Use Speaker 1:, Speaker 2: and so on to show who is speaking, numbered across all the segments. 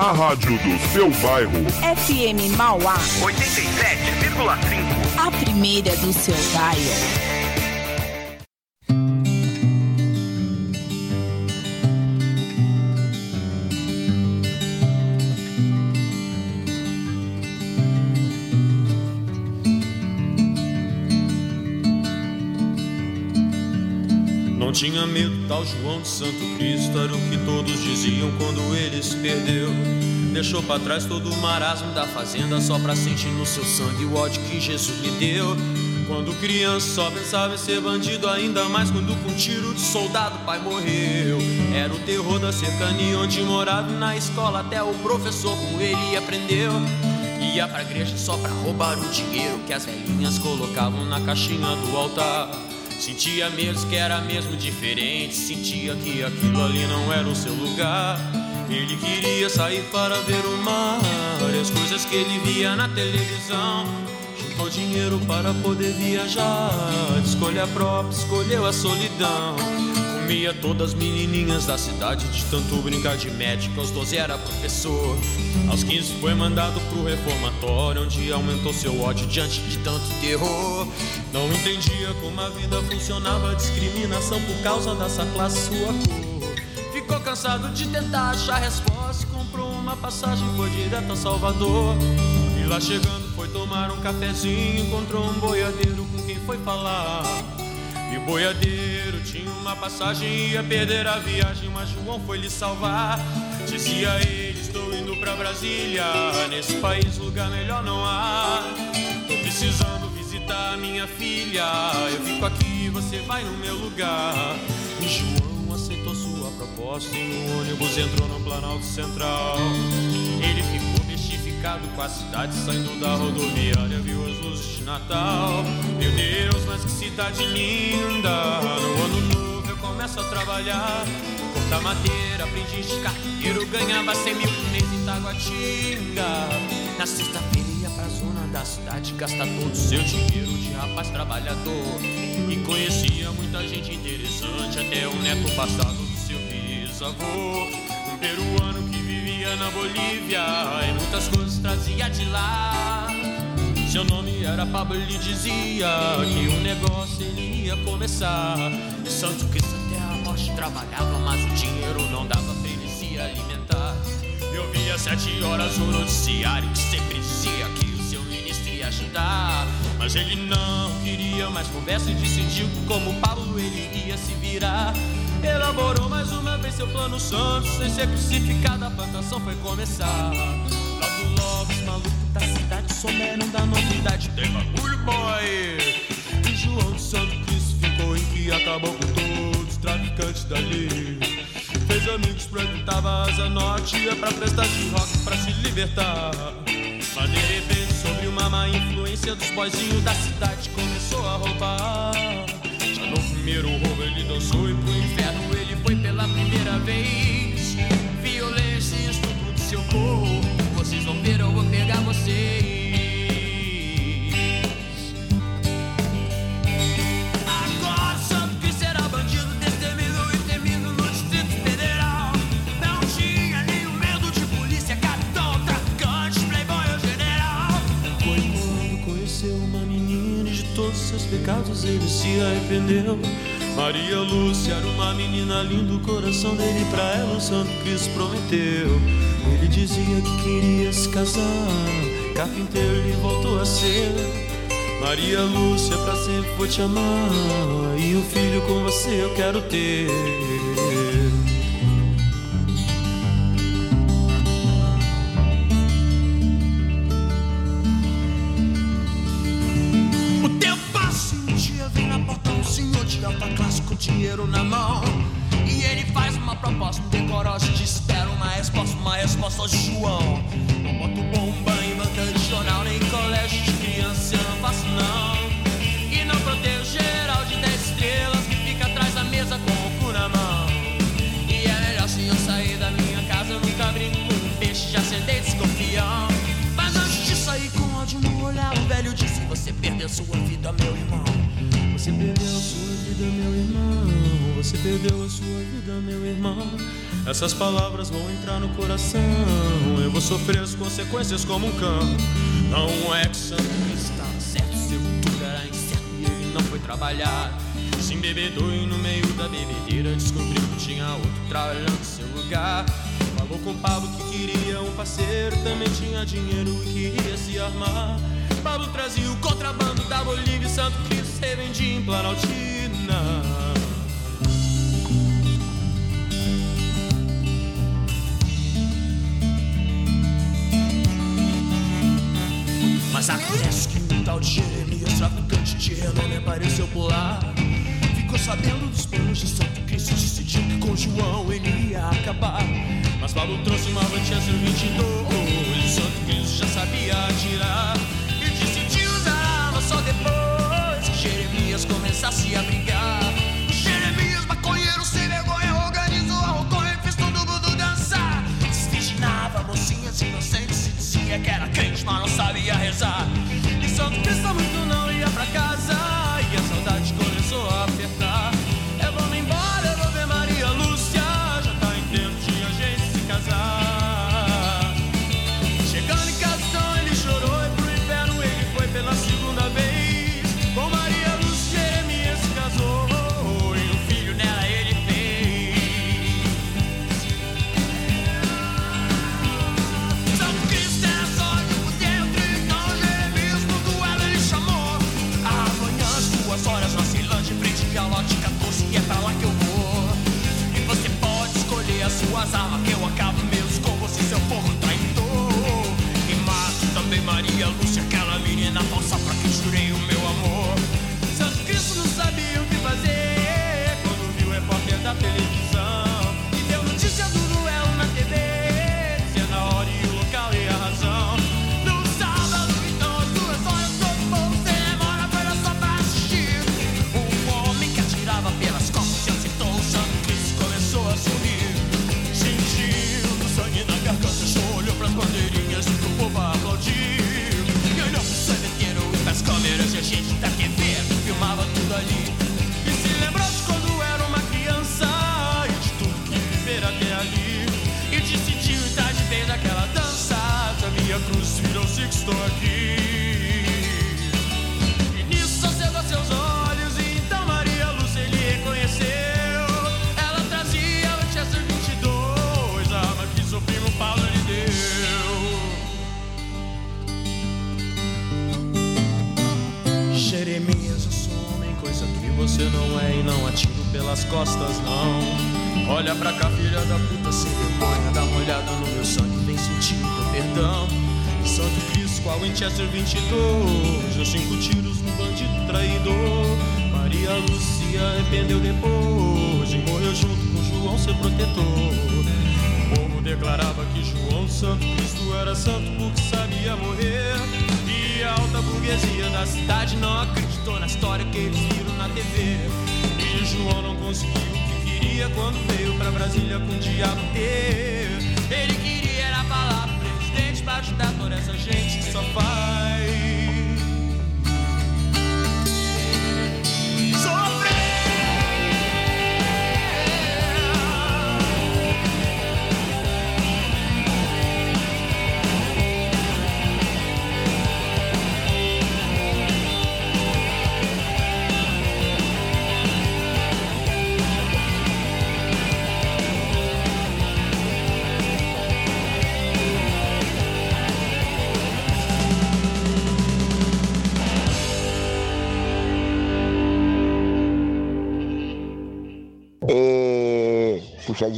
Speaker 1: A rádio do seu bairro.
Speaker 2: FM Mauá.
Speaker 3: 87,5.
Speaker 2: A primeira do seu bairro.
Speaker 4: Tinha medo, tal João de Santo Cristo Era o que todos diziam quando ele se perdeu. Deixou pra trás todo o marasmo da fazenda Só pra sentir no seu sangue o ódio que Jesus lhe deu. Quando criança só pensava em ser bandido Ainda mais quando com um tiro de soldado o pai morreu. Era o terror da cercania onde morava Na escola até o professor com ele aprendeu. Ia pra igreja só pra roubar o dinheiro Que as velhinhas colocavam na caixinha do altar Sentia mesmo que era mesmo diferente. Sentia que aquilo ali não era o seu lugar. Ele queria sair para ver o mar e as coisas que ele via na televisão. Juntou dinheiro para poder viajar. De escolha própria, escolheu a solidão. Comia todas as menininhas da cidade de tanto brincar de médico. Aos 12 era professor. Aos 15 foi mandado pro reformatório, onde aumentou seu ódio diante de tanto terror. Não entendia como a vida funcionava, discriminação por causa dessa classe, sua cor. Ficou cansado de tentar achar resposta, comprou uma passagem, foi direto a Salvador. E lá chegando foi tomar um cafezinho, encontrou um boiadeiro com quem foi falar. E o boiadeiro tinha uma passagem, ia perder a viagem, mas João foi lhe salvar. Dizia ele, estou indo pra Brasília, nesse país lugar melhor não há. Tô precisando visitar minha filha, eu fico aqui, você vai no meu lugar. E João aceitou sua proposta e no ônibus entrou no Planalto Central. Ele ficou bestificado com a cidade, saindo da rodoviária, viu as luzes de Natal. Meu Deus, mas que cidade linda! No ano novo eu começo a trabalhar. Cortar madeira, aprendi de carteiro, ganhava 100 mil por mês em Taguatinga. Na sexta-feira ia pra zona da cidade, gastar todo o seu dinheiro de rapaz trabalhador. E conhecia muita gente interessante, até o neto passado do seu bisavô. Um peruano que vivia na Bolívia e muitas coisas trazia de lá. Seu nome era Pablo, ele dizia que o negócio ele ia começar. E Santo Cristo até a morte trabalhava, mas o dinheiro não dava pra ele se alimentar. Eu via sete horas o noticiário que sempre dizia que o seu ministro ia ajudar. Mas ele não queria mais conversa e decidiu que como Pablo ele ia se virar. Elaborou mais uma vez seu plano santo, sem ser crucificado, a plantação foi começar. Logo, logo, os malucos da cidade souberam da novidade. Tem bagulho, boy! E João de Santo Cristo ficou em que acabou com todos os traficantes dali. Fez amigos, frequentava a Asa Norte, ia pra festa de rock pra se libertar. Mas de repente, sobre uma má influência dos boizinhos da cidade, começou a roubar. Primeiro roubo ele dançou e pro inferno ele foi pela primeira vez. Violência e estupro do seu corpo, vocês vão ver, eu vou pegar vocês. Agora Santo Cristo era bandido, destemido e temido no Distrito Federal. Não tinha nenhum medo de polícia, capitão, traficante, playboy ou general. Foi quando conheceu uma menina e de todos seus pecados ele se arrependeu. Maria Lúcia era uma menina linda, o coração dele pra ela o Santo Cristo prometeu. Ele dizia que queria se casar, carpinteiro ele voltou a ser. Maria Lúcia, pra sempre vou te amar. E um filho com você eu quero ter. estou aqui. E nisso acendeu seus olhos, e então Maria Lúcia ele reconheceu. Ela trazia Manchester 22, a arma que seu primo Paulo lhe deu. Jeremias, eu sou um homem, coisa que você não é, e não atingo pelas costas, não. Olha pra cá, filha da puta, se vergonha, dá uma olhada no meu sangue, vem sentido perdão qual em Chester 22 Os cinco tiros no bandido traidor. Maria Lucia arrependeu depois E morreu junto com João, seu protetor. O povo declarava que João Santo Cristo era santo porque sabia morrer. E a alta burguesia da cidade não acreditou na história que eles viram na TV E João não conseguiu o que queria quando veio pra Brasília com o diabo ter. Ele queria ajudar por essa gente que só faz.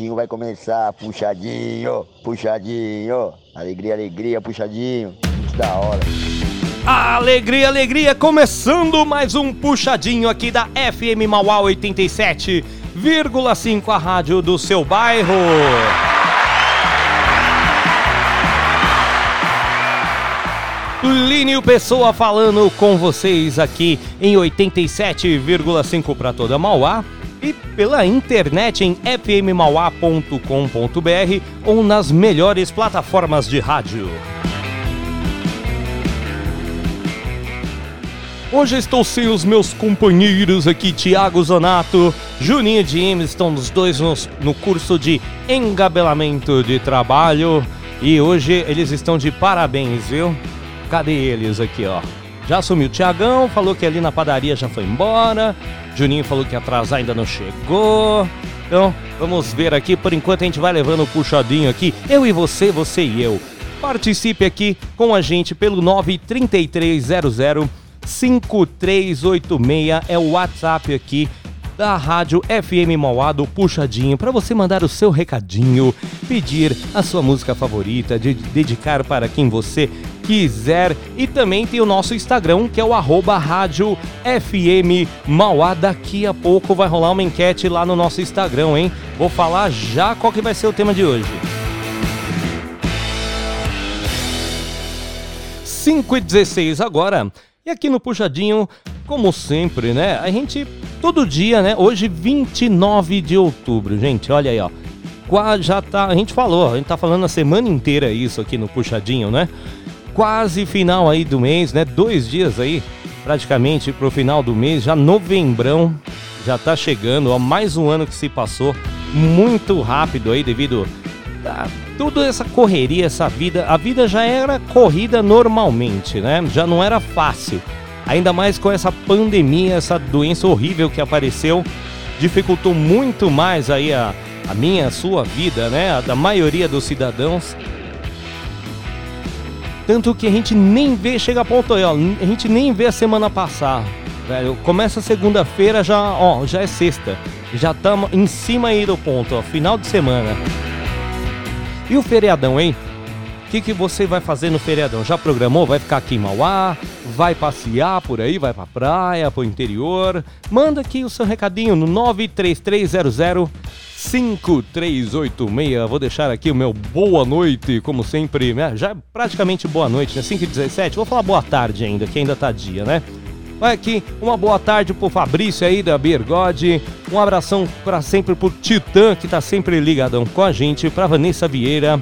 Speaker 3: puxadinho vai começar. Puxadinho, puxadinho. Alegria, alegria, puxadinho. Muito da hora.
Speaker 5: Alegria, alegria, começando mais um puxadinho aqui da FM Mauá 87,5, a rádio do seu bairro. Línio Pessoa falando com vocês aqui em 87,5 para toda Mauá, e pela internet em fmmauá.com.br ou nas melhores plataformas de rádio. Hoje estou sem os meus companheiros aqui, Tiago Zonato, Juninho James, estão os dois nos, no curso de engabelamento de trabalho. E hoje eles estão de parabéns, viu? Cadê eles aqui, ó? Já sumiu o Tiagão, falou que ali na padaria já foi embora. Juninho falou que atrasar ainda não chegou. Então, vamos ver aqui. Por enquanto a gente vai levando o puxadinho aqui. Eu e você, você e eu. Participe aqui com a gente pelo 93300 5386 é o WhatsApp aqui da Rádio FM Mauá do Puxadinho para você mandar o seu recadinho, pedir a sua música favorita, de dedicar para quem você quiser. E também tem o nosso Instagram, que é o arroba Rádio FM Mauá. Daqui a pouco vai rolar uma enquete lá no nosso Instagram, hein? Vou falar já qual que vai ser o tema de hoje. 5 e 16 agora. E aqui no Puxadinho, como sempre, né? A gente, todo dia, né? Hoje, 29 de outubro, gente, olha aí, ó. Quase já tá, a gente falou, a gente tá falando a semana inteira isso aqui no Puxadinho, né? Quase final aí do mês, né? Dois dias aí, praticamente pro final do mês, já novembrão, já tá chegando, ó, mais um ano que se passou muito rápido aí devido a toda essa correria, essa vida, a vida já era corrida normalmente, né? Já não era fácil. Ainda mais com essa pandemia, essa doença horrível que apareceu, dificultou muito mais aí a, a minha, a sua vida, né? A da maioria dos cidadãos. Tanto que a gente nem vê, chega a ponto aí, ó, a gente nem vê a semana passar, velho. Começa segunda-feira, já, ó, já é sexta. Já estamos em cima aí do ponto, ó, final de semana. E o feriadão, hein? Que, que você vai fazer no feriadão? Já programou? Vai ficar aqui em Mauá? Vai passear por aí? Vai pra praia, pro interior? Manda aqui o seu recadinho no 93300 5386. Vou deixar aqui o meu boa noite, como sempre, né? Já é praticamente boa noite, né? 5 e 17 Vou falar boa tarde ainda, que ainda tá dia, né? Vai aqui, uma boa tarde pro Fabrício aí da Bergode. Um abração para sempre pro Titã, que tá sempre ligadão com a gente. Pra Vanessa Vieira.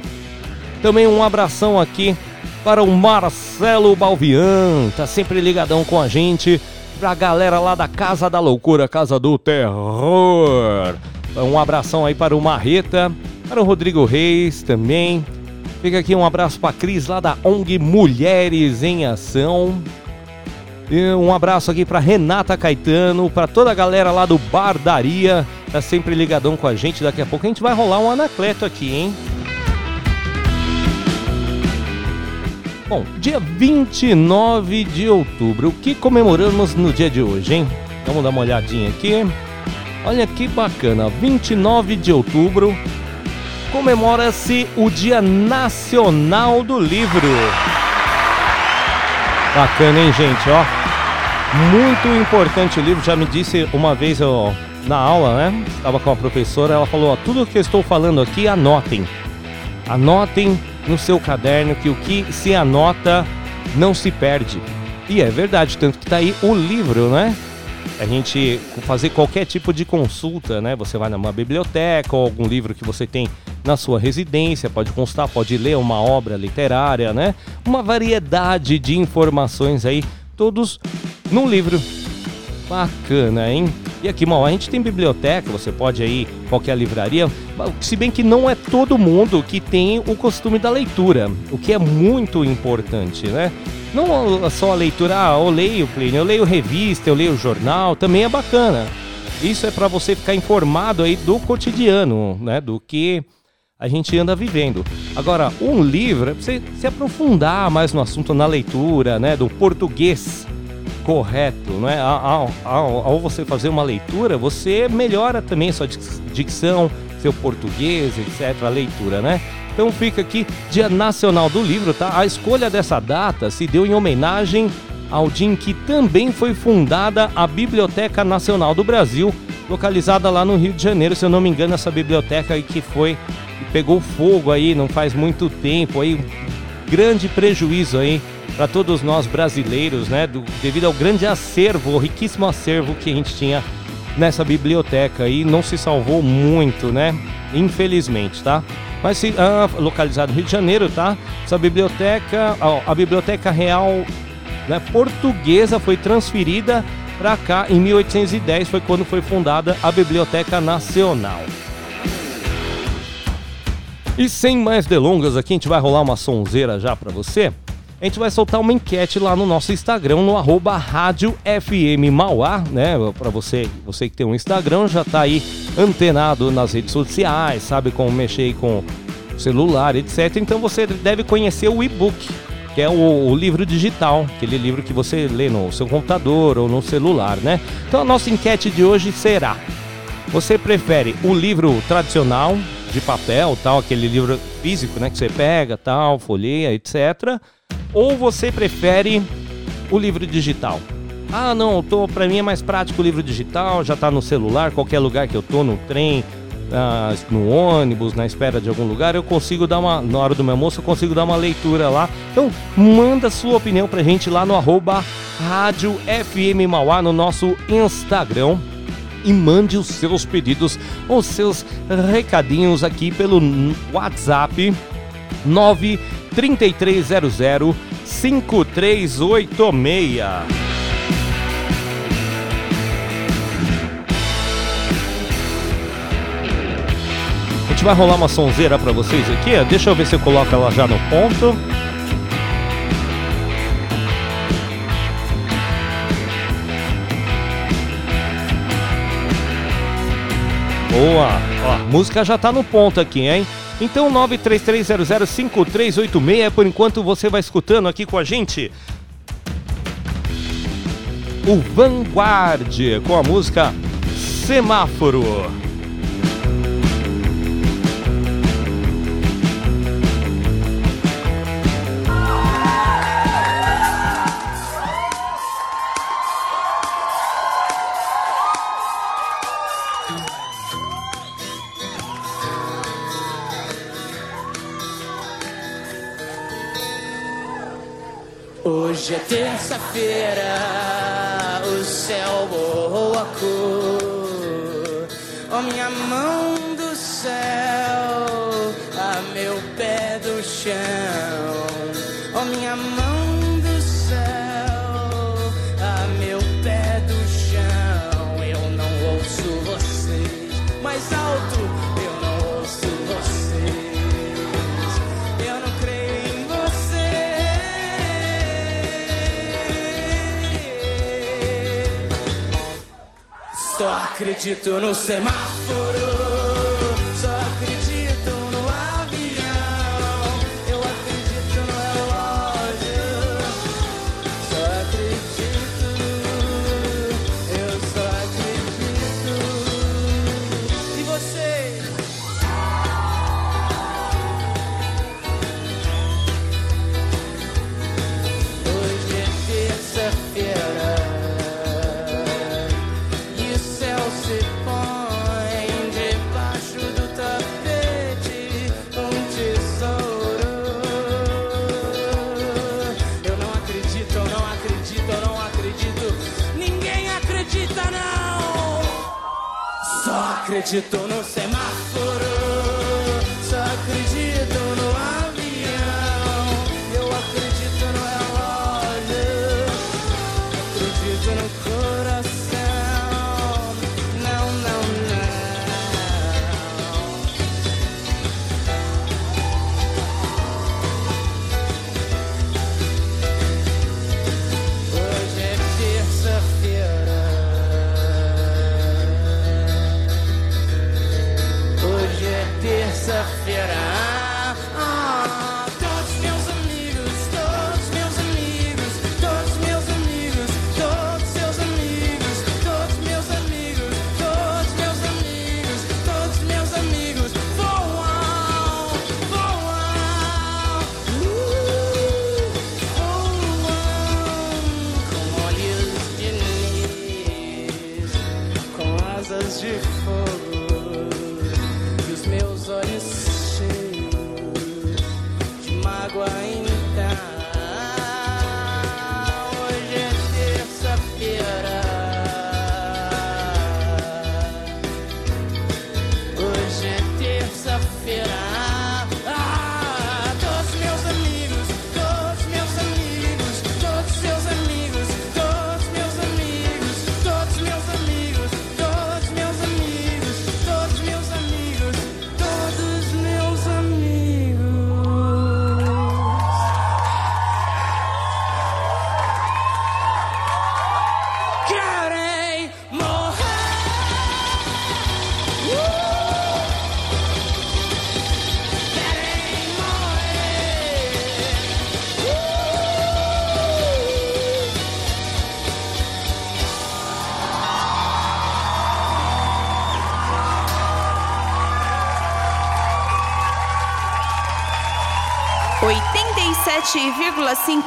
Speaker 5: Também um abração aqui para o Marcelo Balvian, tá sempre ligadão com a gente. Pra galera lá da Casa da Loucura, Casa do Terror. Um abração aí para o Marreta, para o Rodrigo Reis também. Fica aqui um abraço para Cris lá da ONG Mulheres em Ação. E um abraço aqui para Renata Caetano, para toda a galera lá do Bardaria, tá sempre ligadão com a gente. Daqui a pouco a gente vai rolar um anacleto aqui, hein? Bom, dia 29 de outubro, o que comemoramos no dia de hoje, hein? Vamos dar uma olhadinha aqui. Olha que bacana, 29 de outubro comemora-se o Dia Nacional do Livro. Bacana, hein, gente? Ó, muito importante o livro. Já me disse uma vez eu, na aula, né? Estava com a professora, ela falou: ó, tudo que eu estou falando aqui, anotem. Anotem no seu caderno que o que se anota não se perde. E é verdade, tanto que tá aí o livro, né? A gente fazer qualquer tipo de consulta, né? Você vai numa biblioteca ou algum livro que você tem na sua residência, pode constar, pode ler uma obra literária, né? Uma variedade de informações aí, todos num livro. Bacana, hein? E aqui, mal, a gente tem biblioteca, você pode aí, qualquer livraria, se bem que não é todo mundo que tem o costume da leitura, o que é muito importante, né? Não só a leitura, ah, eu leio, Plínio, eu leio revista, eu leio jornal, também é bacana. Isso é para você ficar informado aí do cotidiano, né? Do que a gente anda vivendo. Agora, um livro é pra você se aprofundar mais no assunto, na leitura, né? Do português correto, não é? Ao, ao, ao, você fazer uma leitura, você melhora também sua dicção, seu português, etc. A leitura, né? Então fica aqui Dia Nacional do Livro, tá? A escolha dessa data se deu em homenagem ao dia em que também foi fundada a Biblioteca Nacional do Brasil, localizada lá no Rio de Janeiro, se eu não me engano, essa biblioteca aí que foi pegou fogo aí não faz muito tempo aí, um grande prejuízo aí para todos nós brasileiros, né, do, devido ao grande acervo, riquíssimo acervo que a gente tinha nessa biblioteca e não se salvou muito, né? Infelizmente, tá? Mas se, ah, localizado no Rio de Janeiro, tá? Essa biblioteca, a Biblioteca Real né, portuguesa foi transferida para cá em 1810, foi quando foi fundada a Biblioteca Nacional. E sem mais delongas aqui, a gente vai rolar uma sonzeira já para você. A gente vai soltar uma enquete lá no nosso Instagram, no arroba Rádio FM Mauá, né? Para você, você que tem um Instagram, já tá aí antenado nas redes sociais, sabe como mexer com celular, etc. Então você deve conhecer o e-book, que é o, o, livro digital, aquele livro que você lê no seu computador ou no celular, né? Então a nossa enquete de hoje será: você prefere o livro tradicional, de papel, tal, aquele livro físico, né, que você pega, tal, folheia, etc. Ou você prefere o livro digital? Ah, não, tô, para mim é mais prático o livro digital, já tá no celular, qualquer lugar que eu tô, no trem, ah, no ônibus, na espera de algum lugar, eu consigo dar uma, na hora do meu almoço, eu consigo dar uma leitura lá. Então, manda sua opinião pra gente lá no arroba Rádio FM Mauá, no nosso Instagram e mande os seus pedidos, os seus recadinhos aqui pelo WhatsApp 93300 5386. A gente vai rolar uma sonzeira para vocês aqui. Deixa eu ver se eu coloco ela já no ponto. Boa! Ó, a música já tá no ponto aqui, hein? Então 933005386, por enquanto você vai escutando aqui com a gente. O Vanguard com a música Semáforo.
Speaker 2: Hoje é terça-feira, o céu borrou a cor. Oh, minha mão do céu, a meu pé do chão. Acredito no semáforo. Só acredito no semáforo.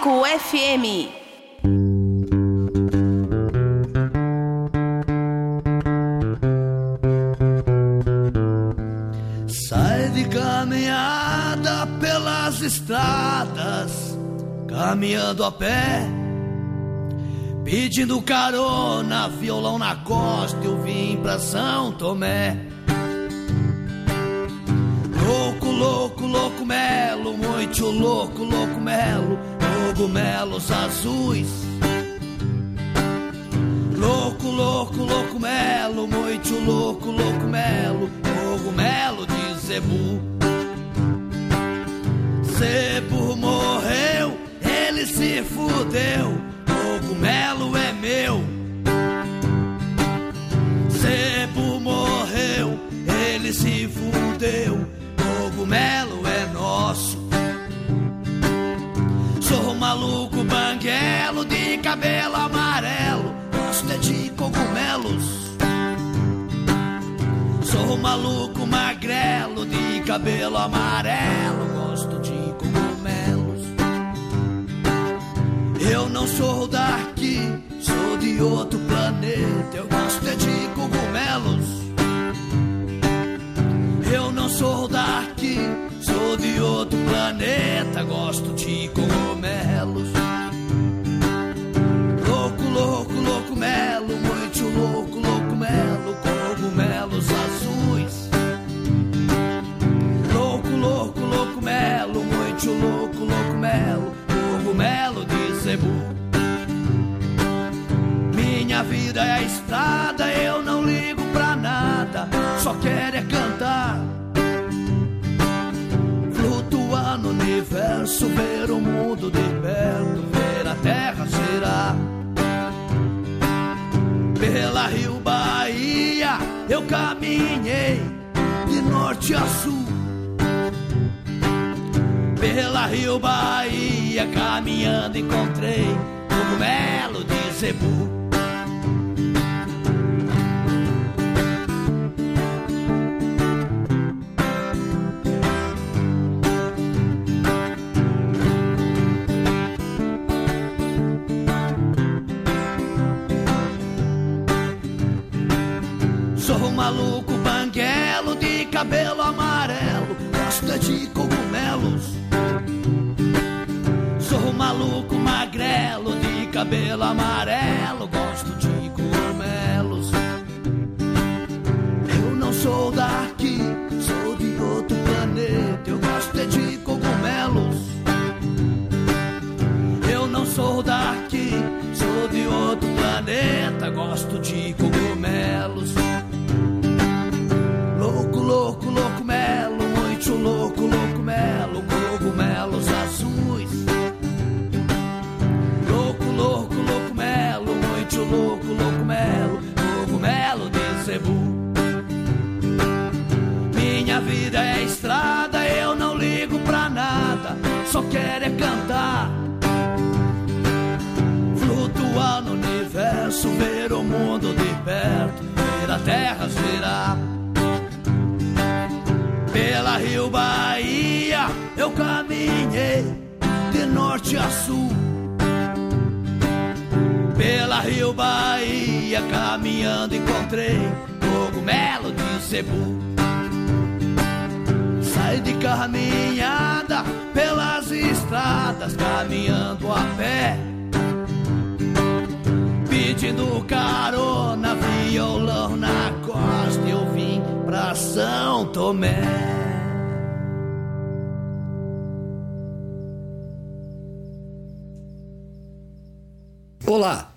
Speaker 2: 87,5 FM.
Speaker 6: Sai de caminhada pelas estradas, caminhando a pé, pedindo carona, violão na costa, eu vim pra São Tomé. Louco, louco, louco melo, muito louco, louco melo, cogumelos azuis. Louco, louco, louco melo, muito louco, louco melo, cogumelo de zebu. Zebu morreu, ele se fudeu, cogumelo é meu. Cabelo amarelo, gosto é de cogumelos. Sou maluco magrelo de cabelo amarelo, gosto de cogumelos. Eu não sou daqui, sou de outro planeta, eu gosto é de cogumelos. Eu não sou daqui, sou de outro planeta, gosto de cogumelos.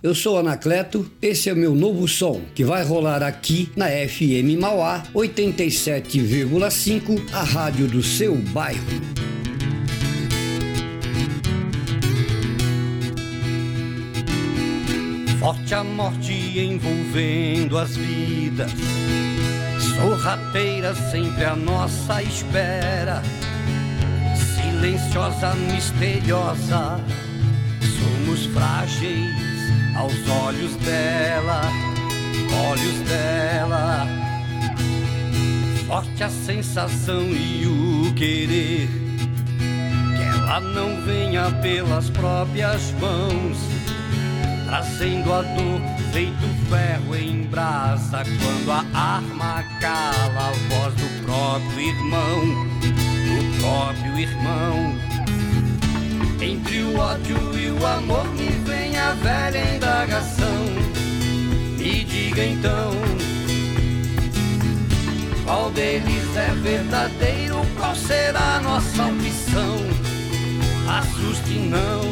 Speaker 6: Eu sou
Speaker 7: Anacleto, esse é o meu novo som que vai rolar aqui na FM Mauá 87,5, a rádio do seu bairro.
Speaker 8: Forte a morte envolvendo as vidas, sorrateira sempre à nossa espera, silenciosa, misteriosa, somos frágeis aos olhos dela, olhos dela. Forte a sensação e o querer que ela não venha pelas próprias mãos, trazendo a dor feito ferro em brasa. Quando a arma cala a voz do próprio irmão, do próprio irmão. Entre o ódio e o amor me vem a velha indagação. Me diga então. Qual deles é verdadeiro? Qual será a nossa opção? Assuste não.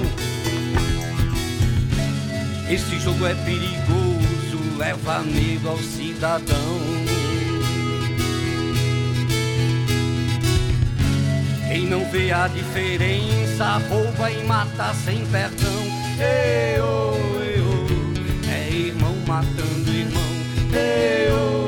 Speaker 8: Esse jogo é perigoso, leva medo ao cidadão. Quem não vê a diferença rouba e mata sem perdão. Eu, eu, Eu,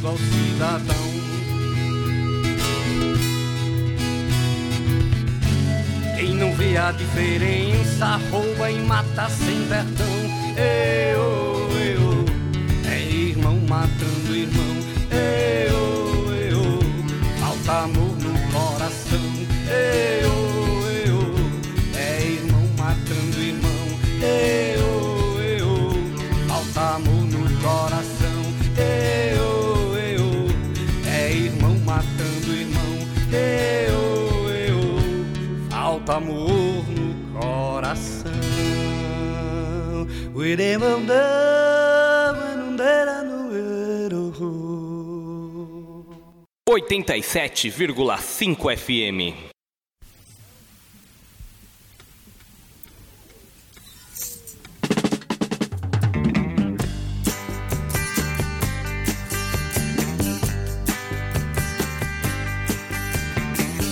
Speaker 8: medo ao cidadão. Quem não vê a diferença rouba e mata sem perdão. Eu, eu, é irmão matando irmão. Eu, eu, falta amor no coração. Eu, falta amor no coração. Uiremandã,
Speaker 5: 87,5 FM.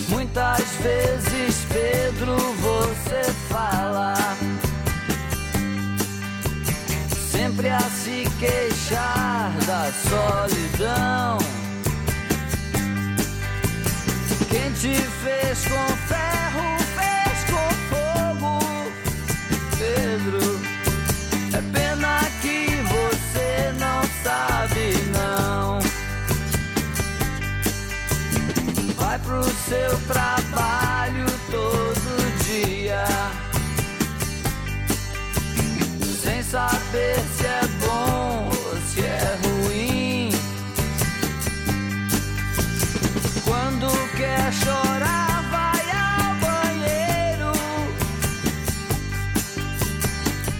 Speaker 9: Muitas vezes, Pedro, você fala sempre a se queixar da solidão. Quem te fez com ferro, fez com fogo, Pedro. É pena que você não sabe, não. Vai pro seu trabalho saber se é bom ou se é ruim. Quando quer chorar, vai ao banheiro.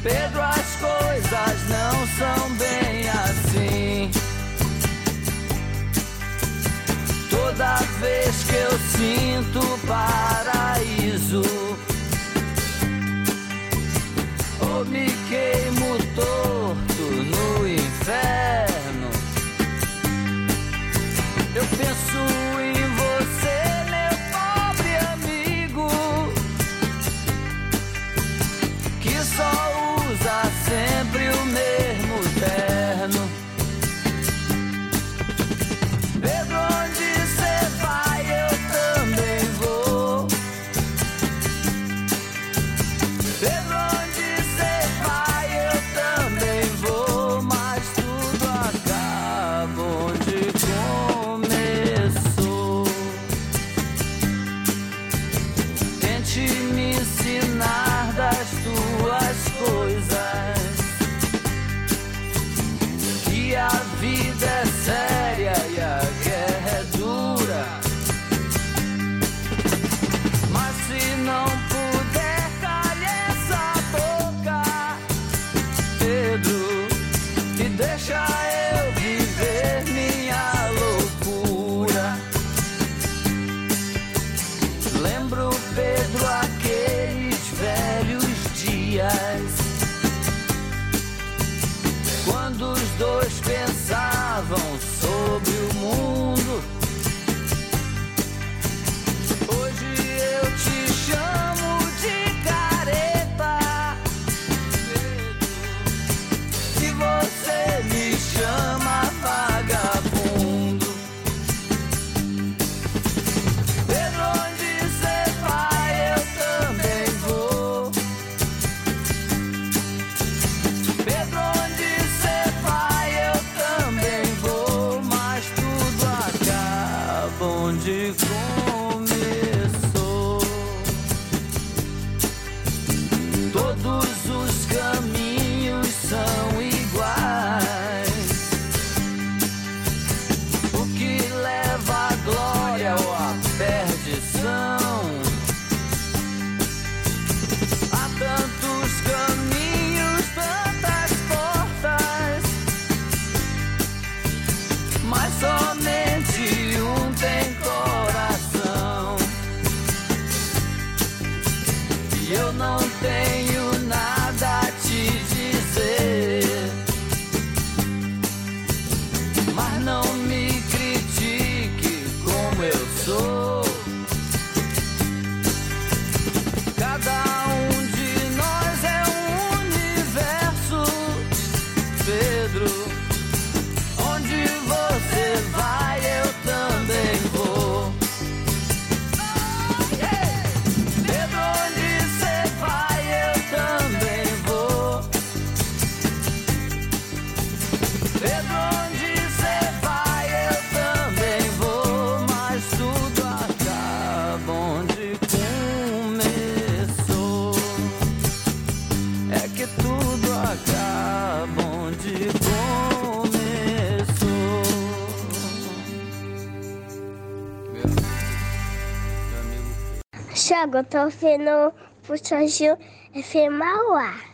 Speaker 9: Pedro, as coisas não são bem assim. Toda vez que eu sinto paraíso, ou me queimo torto no inferno. Eu penso em você, meu pobre amigo, que só usa sempre o mesmo.
Speaker 10: Thiago, eu tô vendo Puxadinho FM Mauá.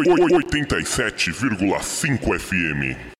Speaker 4: 87,5 FM.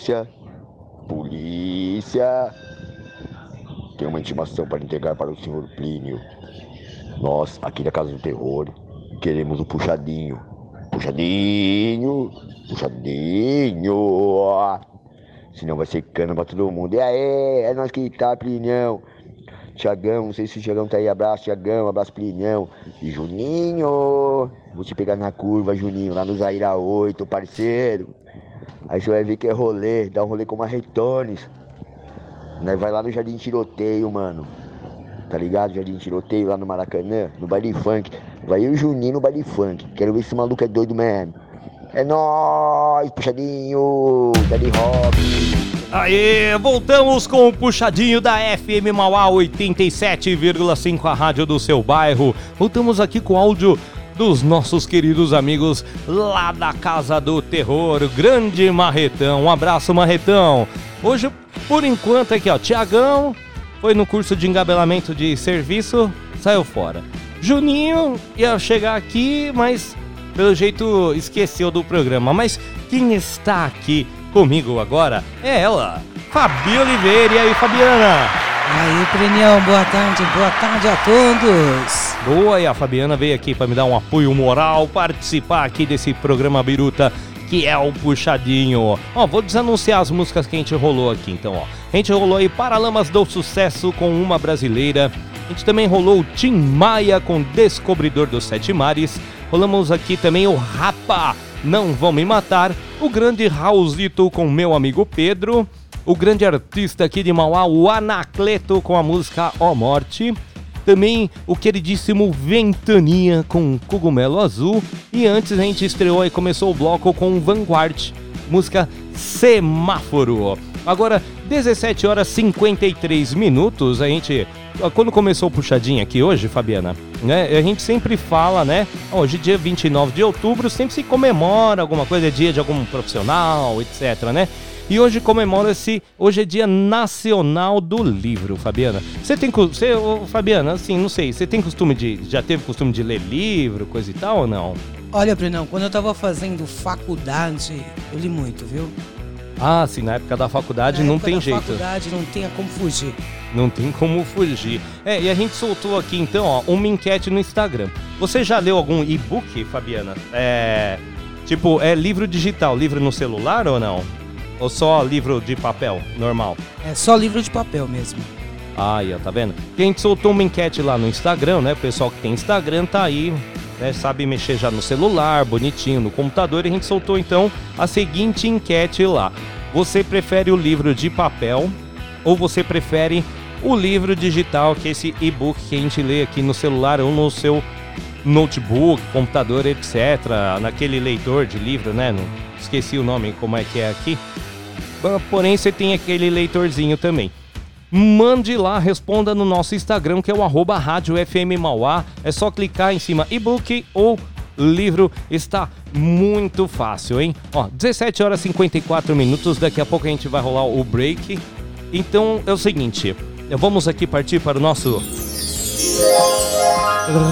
Speaker 3: Polícia. Polícia. Tem uma intimação para entregar para o senhor Plínio. Nós, aqui da Casa do Terror, queremos o puxadinho. Puxadinho. Puxadinho. Senão vai ser cana pra todo mundo. E aí, é nós que tá, Plinhão. Tiagão, não sei se o Tiagão tá aí. Abraço, Tiagão. Abraço, Plinhão. E Juninho. Vou te pegar na curva, Juninho, lá no Zaira 8, parceiro. Aí você vai ver que é rolê, dá um rolê com uma Retones. Nós vai lá no Jardim Tiroteio, mano. Tá ligado? Jardim Tiroteio lá no Maracanã, no baile funk. Vai o Juninho no baile funk. Quero ver se esse maluco é doido mesmo. É nóis, puxadinho, Daddy Hop.
Speaker 5: Aê, voltamos com o puxadinho da FM Mauá 87,5, a rádio do seu bairro. Voltamos aqui com áudio dos nossos queridos amigos lá da Casa do Terror, grande Marretão. Um abraço, Marretão. Hoje, por enquanto, aqui ó, Tiagão foi no curso de engabelamento de serviço, saiu fora. Juninho ia chegar aqui, mas pelo jeito esqueceu do programa. Mas quem está aqui Comigo agora é ela, Fabi Oliveira. E aí, Fabiana?
Speaker 11: Aí, Plenião, boa tarde, boa tarde a todos.
Speaker 5: Boa, e a Fabiana veio aqui para me dar um apoio moral, participar aqui desse programa Biruta, que é o Puxadinho. Ó, vou desanunciar as músicas que a gente rolou aqui, então, ó. A gente rolou aí Paralamas do Sucesso com uma brasileira. A gente também rolou o Tim Maia com Descobridor dos Sete Mares. Rolamos aqui também o Rapa, Não Vão Me Matar. O grande Raulzito com meu amigo Pedro. O grande artista aqui de Mauá, o Anacleto com a música Ó Morte. Também o queridíssimo Ventania com Cogumelo Azul. E antes a gente estreou e começou o bloco com Vanguard, música Semáforo. Agora, 17 horas 53 minutos, a gente. Quando começou o puxadinho aqui hoje, Fabiana, né? A gente sempre fala, né? Hoje, dia 29 de outubro, sempre se comemora alguma coisa, é dia de algum profissional, etc, né? E hoje comemora-se, hoje é dia nacional do livro, Fabiana. Você tem, você, Fabiana, assim, não sei, você tem costume de, já teve costume de ler livro, coisa e tal ou não?
Speaker 11: Olha, Brenão, quando eu tava fazendo faculdade, eu li muito, viu?
Speaker 5: Ah, sim, na época da faculdade
Speaker 11: Na
Speaker 5: não
Speaker 11: época
Speaker 5: tem
Speaker 11: da
Speaker 5: jeito.
Speaker 11: faculdade não tem como fugir.
Speaker 5: Não tem como fugir. É, e a gente soltou aqui então, ó, uma enquete no Instagram. Você já leu algum e-book, Fabiana? É. Tipo, é livro digital, livro no celular ou não? Ou só livro de papel, normal?
Speaker 11: É só livro de papel mesmo.
Speaker 5: Aí, ó, tá vendo? A gente soltou uma enquete lá no Instagram, né? O pessoal que tem Instagram tá aí, né? Sabe mexer já no celular, bonitinho, no computador. E a gente soltou então a seguinte enquete lá. Você prefere o livro de papel ou você prefere o livro digital, que é esse e-book que a gente lê aqui no celular ou no seu notebook, computador, etc. Naquele leitor de livro, né? Não, esqueci o nome, como é que é aqui. Porém, você tem aquele leitorzinho também. Mande lá, responda no nosso Instagram, que é o arroba Rádio FM Mauá. É só clicar em cima e-book ou livro. Está muito fácil, hein? Ó, 17 horas e 54 minutos. Daqui a pouco a gente vai rolar o break. Então é o seguinte, vamos aqui partir para o nosso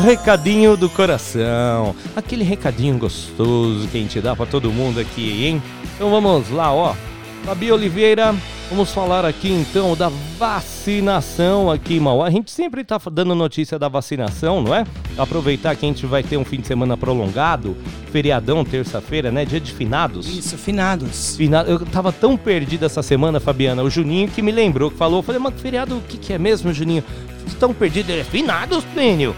Speaker 5: recadinho do coração. Aquele recadinho gostoso que a gente dá para todo mundo aqui, hein? Então vamos lá, ó. Fabi Oliveira, vamos falar aqui então da vacinação aqui em Mauá. A gente sempre tá dando notícia da vacinação, não é? Aproveitar que a gente vai ter um fim de semana prolongado, feriadão, terça-feira, né? Dia de finados.
Speaker 11: Isso, finados.
Speaker 5: Fina- Eu tava tão perdido essa semana, Fabiana. O Juninho que me lembrou, que falou. Eu falei, mas feriado, o que, que é mesmo, Juninho? Tão perdido? Ele é finados, Plínio.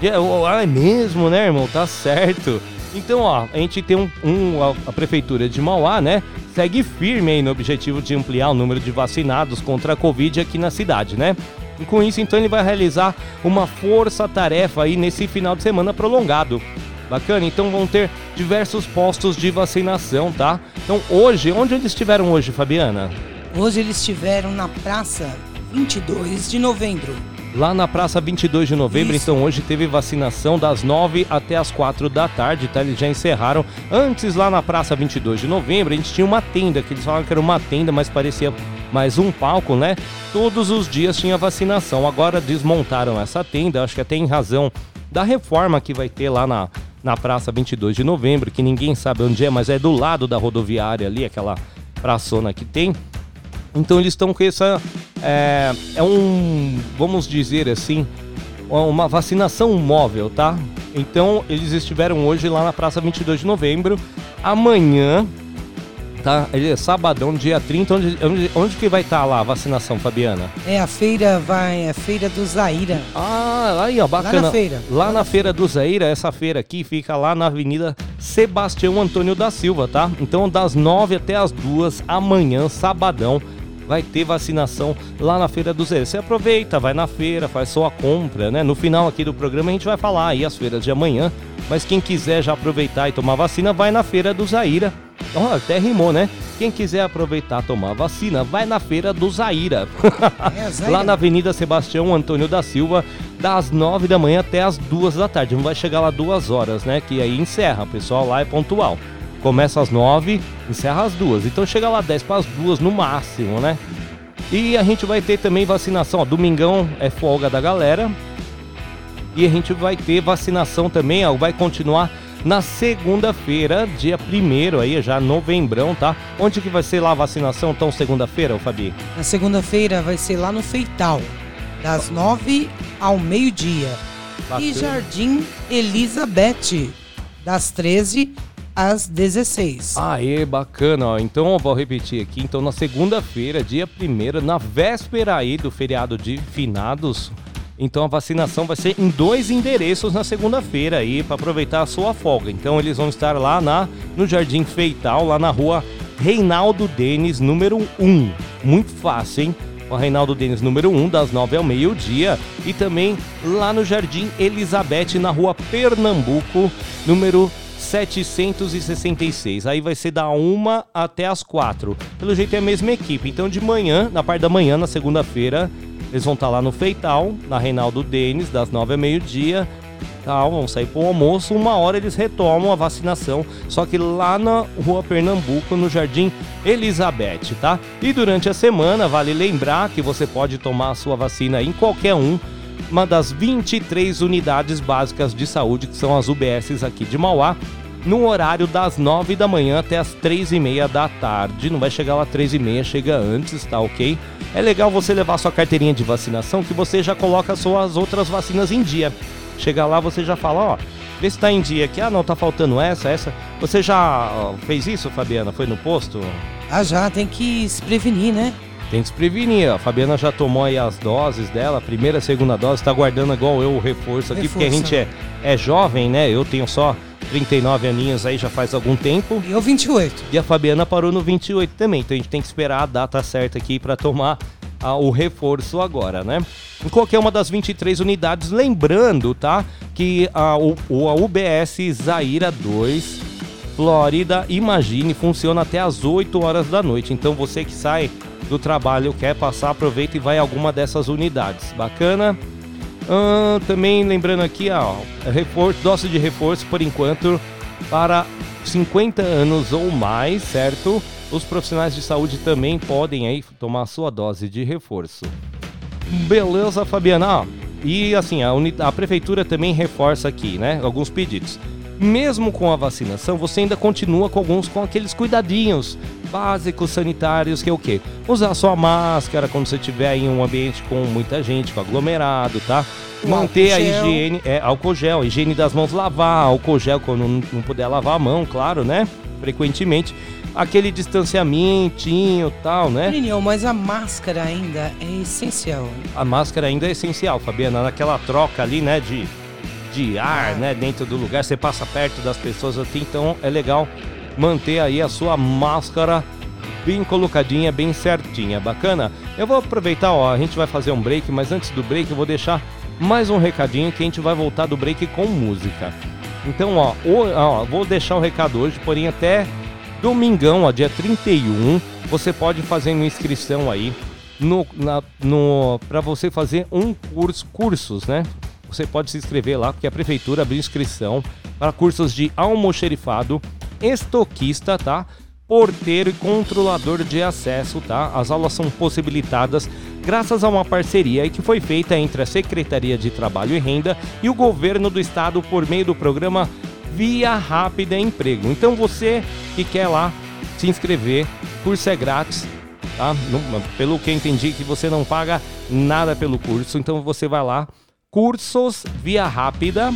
Speaker 5: Eu, Ah, é mesmo, né, irmão? Tá certo. Então, ó, a gente tem um, um- a, a prefeitura de Mauá, né? Segue firme aí no objetivo de ampliar o número de vacinados contra a Covid aqui na cidade, né? E com isso, então, ele vai realizar uma força-tarefa aí nesse final de semana prolongado. Bacana? Então vão ter diversos postos de vacinação, tá? Então hoje, onde eles estiveram hoje, Fabiana?
Speaker 11: Hoje eles estiveram na praça 22 de novembro.
Speaker 5: Lá na Praça 22 de Novembro, então hoje teve vacinação das 9 até as 4 da tarde, tá? Eles já encerraram. Antes, lá na Praça 22 de Novembro, a gente tinha uma tenda, que eles falavam que era uma tenda, mas parecia mais um palco, né? Todos os dias tinha vacinação. Agora desmontaram essa tenda, acho que até em razão da reforma que vai ter lá na, na Praça 22 de Novembro, que ninguém sabe onde é, mas é do lado da rodoviária ali, aquela praçona que tem. Então eles estão com essa. É, é um. Vamos dizer assim. Uma vacinação móvel, tá? Então eles estiveram hoje lá na Praça 22 de Novembro. Amanhã. Tá? Ele é sabadão, dia 30. Onde, onde, onde que vai estar lá a vacinação, Fabiana?
Speaker 11: É a feira, vai, é a feira do Zaira.
Speaker 5: Ah, aí, ó, bacana.
Speaker 11: Lá na feira.
Speaker 5: Lá na feira do Zaira, essa feira aqui fica lá na Avenida Sebastião Antônio da Silva, tá? Então, das 9 até as 2 amanhã, sabadão, vai ter vacinação lá na Feira do Zaira. Você aproveita, vai na feira, faz sua compra, né? No final aqui do programa a gente vai falar aí as feiras de amanhã, mas quem quiser já aproveitar e tomar vacina, vai na Feira do Zaira. Ó, até rimou, né? Quem quiser aproveitar tomar vacina, vai na Feira do Zaira.
Speaker 11: É, Zaira.
Speaker 5: lá na Avenida Sebastião Antônio da Silva, das 9 da manhã até as 2 da tarde. Não vai chegar lá duas horas, né? Que aí encerra. O pessoal lá é pontual. Começa às 9, encerra às 2. Então chega lá 10 para as 2 no máximo, né? E a gente vai ter também vacinação. Ó, domingão é folga da galera. E a gente vai ter vacinação também, ó, vai continuar na segunda-feira, dia 1 aí, já novembrão, tá? Onde que vai ser lá a vacinação, então, segunda-feira, Fabi?
Speaker 11: Na segunda-feira vai ser lá no Feital, das 9 ao meio-dia. E Jardim Elizabeth, das 13 às 16.
Speaker 5: Aê, bacana, ó. Então eu vou repetir aqui. Então, na segunda-feira, dia 1 na véspera aí do feriado de finados. Então a vacinação vai ser em dois endereços na segunda-feira aí para aproveitar a sua folga. Então eles vão estar lá na no Jardim Feital, lá na rua Reinaldo Denis, número 1. Muito fácil, hein? O Reinaldo Denis, número 1, das 9 ao meio-dia. E também lá no Jardim Elizabeth, na rua Pernambuco, número 766. Aí vai ser da 1 até as 4. Pelo jeito é a mesma equipe. Então de manhã, na parte da manhã, na segunda-feira, eles vão estar lá no Feital, na Reinaldo Denis, das 9 ao meio-dia. Tal, vão sair pro almoço, uma hora eles retomam a vacinação, só que lá na Rua Pernambuco, no Jardim Elizabeth, tá? E durante a semana, vale lembrar que você pode tomar a sua vacina em qualquer um uma das 23 unidades básicas de saúde, que são as UBSs aqui de Mauá, no horário das 9 da manhã até as 3 e meia da tarde. Não vai chegar lá 3 e meia, chega antes, tá ok? É legal você levar sua carteirinha de vacinação, que você já coloca suas outras vacinas em dia. Chega lá, você já fala, ó, vê se tá em dia aqui. Ah, não, tá faltando essa, essa. Você já fez isso, Fabiana? Foi no posto?
Speaker 11: Ah, já, tem que se prevenir, né?
Speaker 5: Tem que se prevenir. A Fabiana já tomou aí as doses dela, a primeira, a segunda dose, tá guardando igual eu o reforço aqui, porque a
Speaker 11: Reforço.
Speaker 5: gente é, é jovem, né? Eu tenho só 39 aninhos aí já faz algum tempo.
Speaker 11: E eu 28.
Speaker 5: E a Fabiana parou no 28 também, então a gente tem que esperar a data certa aqui para tomar ah, o reforço agora, né? Em qualquer uma das 23 unidades, lembrando, tá? Que a, o, a UBS Zaira 2 Flórida, imagine, funciona até às 8 horas da noite. Então você que sai do trabalho, quer passar, aproveita e vai a alguma dessas unidades. Bacana? Também lembrando aqui, ó, reforço, dose de reforço por enquanto para 50 anos ou mais, certo? Os profissionais de saúde também podem aí tomar sua dose de reforço. Beleza, Fabiana. Ah, e assim, a, a prefeitura também reforça aqui, né? Alguns pedidos. Mesmo com a vacinação, você ainda continua com alguns com aqueles cuidadinhos básicos sanitários, que é o quê? Usar sua máscara quando você estiver em um ambiente com muita gente, com aglomerado, tá?
Speaker 11: O
Speaker 5: Manter a
Speaker 11: gel.
Speaker 5: higiene, é, álcool gel, higiene das mãos, lavar, álcool gel quando não, não puder lavar a mão, claro, né? Frequentemente. Aquele distanciamentinho tal, né?
Speaker 11: Menino, mas a máscara ainda é essencial.
Speaker 5: A máscara ainda é essencial, Fabiana, naquela troca ali, né, de, de ar, né, dentro do lugar, você passa perto das pessoas assim, então é legal manter aí a sua máscara bem colocadinha, bem certinha, bacana? Eu vou aproveitar, ó, a gente vai fazer um break, mas antes do break eu vou deixar mais um recadinho que a gente vai voltar do break com música. Então, ó, ó, vou deixar o recado hoje, porém até domingão, ó, dia 31, você pode fazer uma inscrição aí no, no, para você fazer um curso, cursos, né? Você pode se inscrever lá, porque a prefeitura abriu inscrição para cursos de almoxerifado, estoquista, tá? Porteiro e controlador de acesso, tá? As aulas são possibilitadas graças a uma parceria que foi feita entre a Secretaria de Trabalho e Renda e o governo do estado por meio do programa Via Rápida Emprego. Então você que quer lá se inscrever, curso é grátis, tá? Pelo que eu entendi que você não paga nada pelo curso, então você vai lá cursos via rápida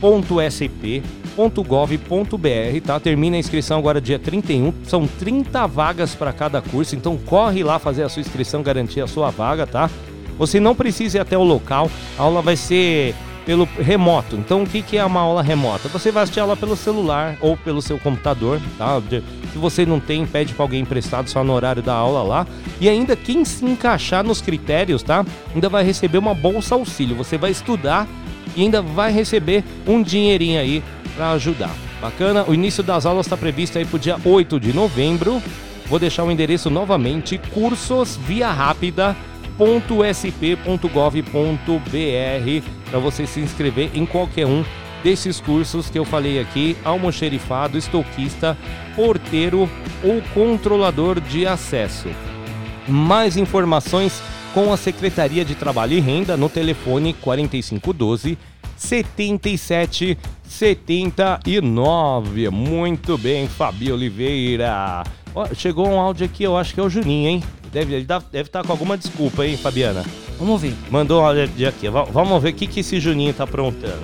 Speaker 5: www.sp.gov.br, tá? Termina a inscrição agora dia 31. São 30 vagas para cada curso, então corre lá fazer a sua inscrição, garantir a sua vaga, tá? Você não precisa ir até o local, a aula vai ser pelo remoto. Então, o que, é uma aula remota? Você vai assistir aula pelo celular ou pelo seu computador, tá? Se você não tem, pede para alguém emprestado só no horário da aula lá. E ainda quem se encaixar nos critérios, tá? Ainda vai receber uma bolsa auxílio. Você vai estudar e ainda vai receber um dinheirinho aí para ajudar. Bacana? O início das aulas está previsto aí para o dia 8 de novembro. Vou deixar o endereço novamente: cursos via rápida www.sp.gov.br para você se inscrever em qualquer um desses cursos que eu falei aqui: almoxerifado, estoquista, porteiro ou controlador de acesso. Mais informações com a Secretaria de Trabalho e Renda no telefone 4512 7700. 79. Muito bem, Fabi Oliveira. Ó, chegou um áudio aqui, eu acho que é o Juninho, hein? Deve dá- deve estar com alguma desculpa, hein, Fabiana?
Speaker 11: Vamos ver.
Speaker 5: Mandou um áudio aqui. Va- Vamos ver o que, que esse Juninho tá aprontando.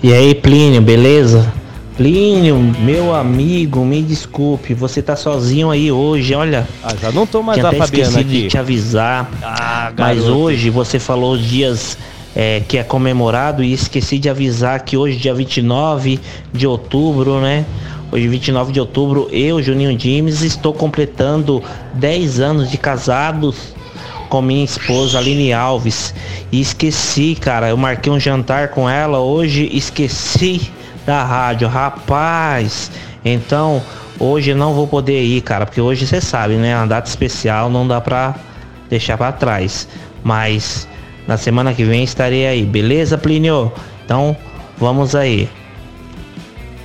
Speaker 12: E aí, Plínio, beleza? Plínio, meu amigo, me desculpe, você tá sozinho aí hoje, olha.
Speaker 5: Ah, já não tô mais
Speaker 12: Tinha até
Speaker 5: Fabiana
Speaker 12: esquecido
Speaker 5: aqui.
Speaker 12: de te avisar.
Speaker 5: Ah,
Speaker 12: mas
Speaker 5: garoto.
Speaker 12: hoje você falou os dias é, que é comemorado e esqueci de avisar que hoje, dia 29 de outubro, né? Hoje, 29 de outubro, eu, Juninho Dimes, estou completando 10 anos de casados com minha esposa Aline Alves. E esqueci, cara, eu marquei um jantar com ela hoje, esqueci da rádio, rapaz. Então, hoje não vou poder ir, cara, porque hoje você sabe, né? Uma data especial, não dá pra deixar pra trás. Mas na semana que vem estarei aí, beleza, Plínio? Então, vamos aí.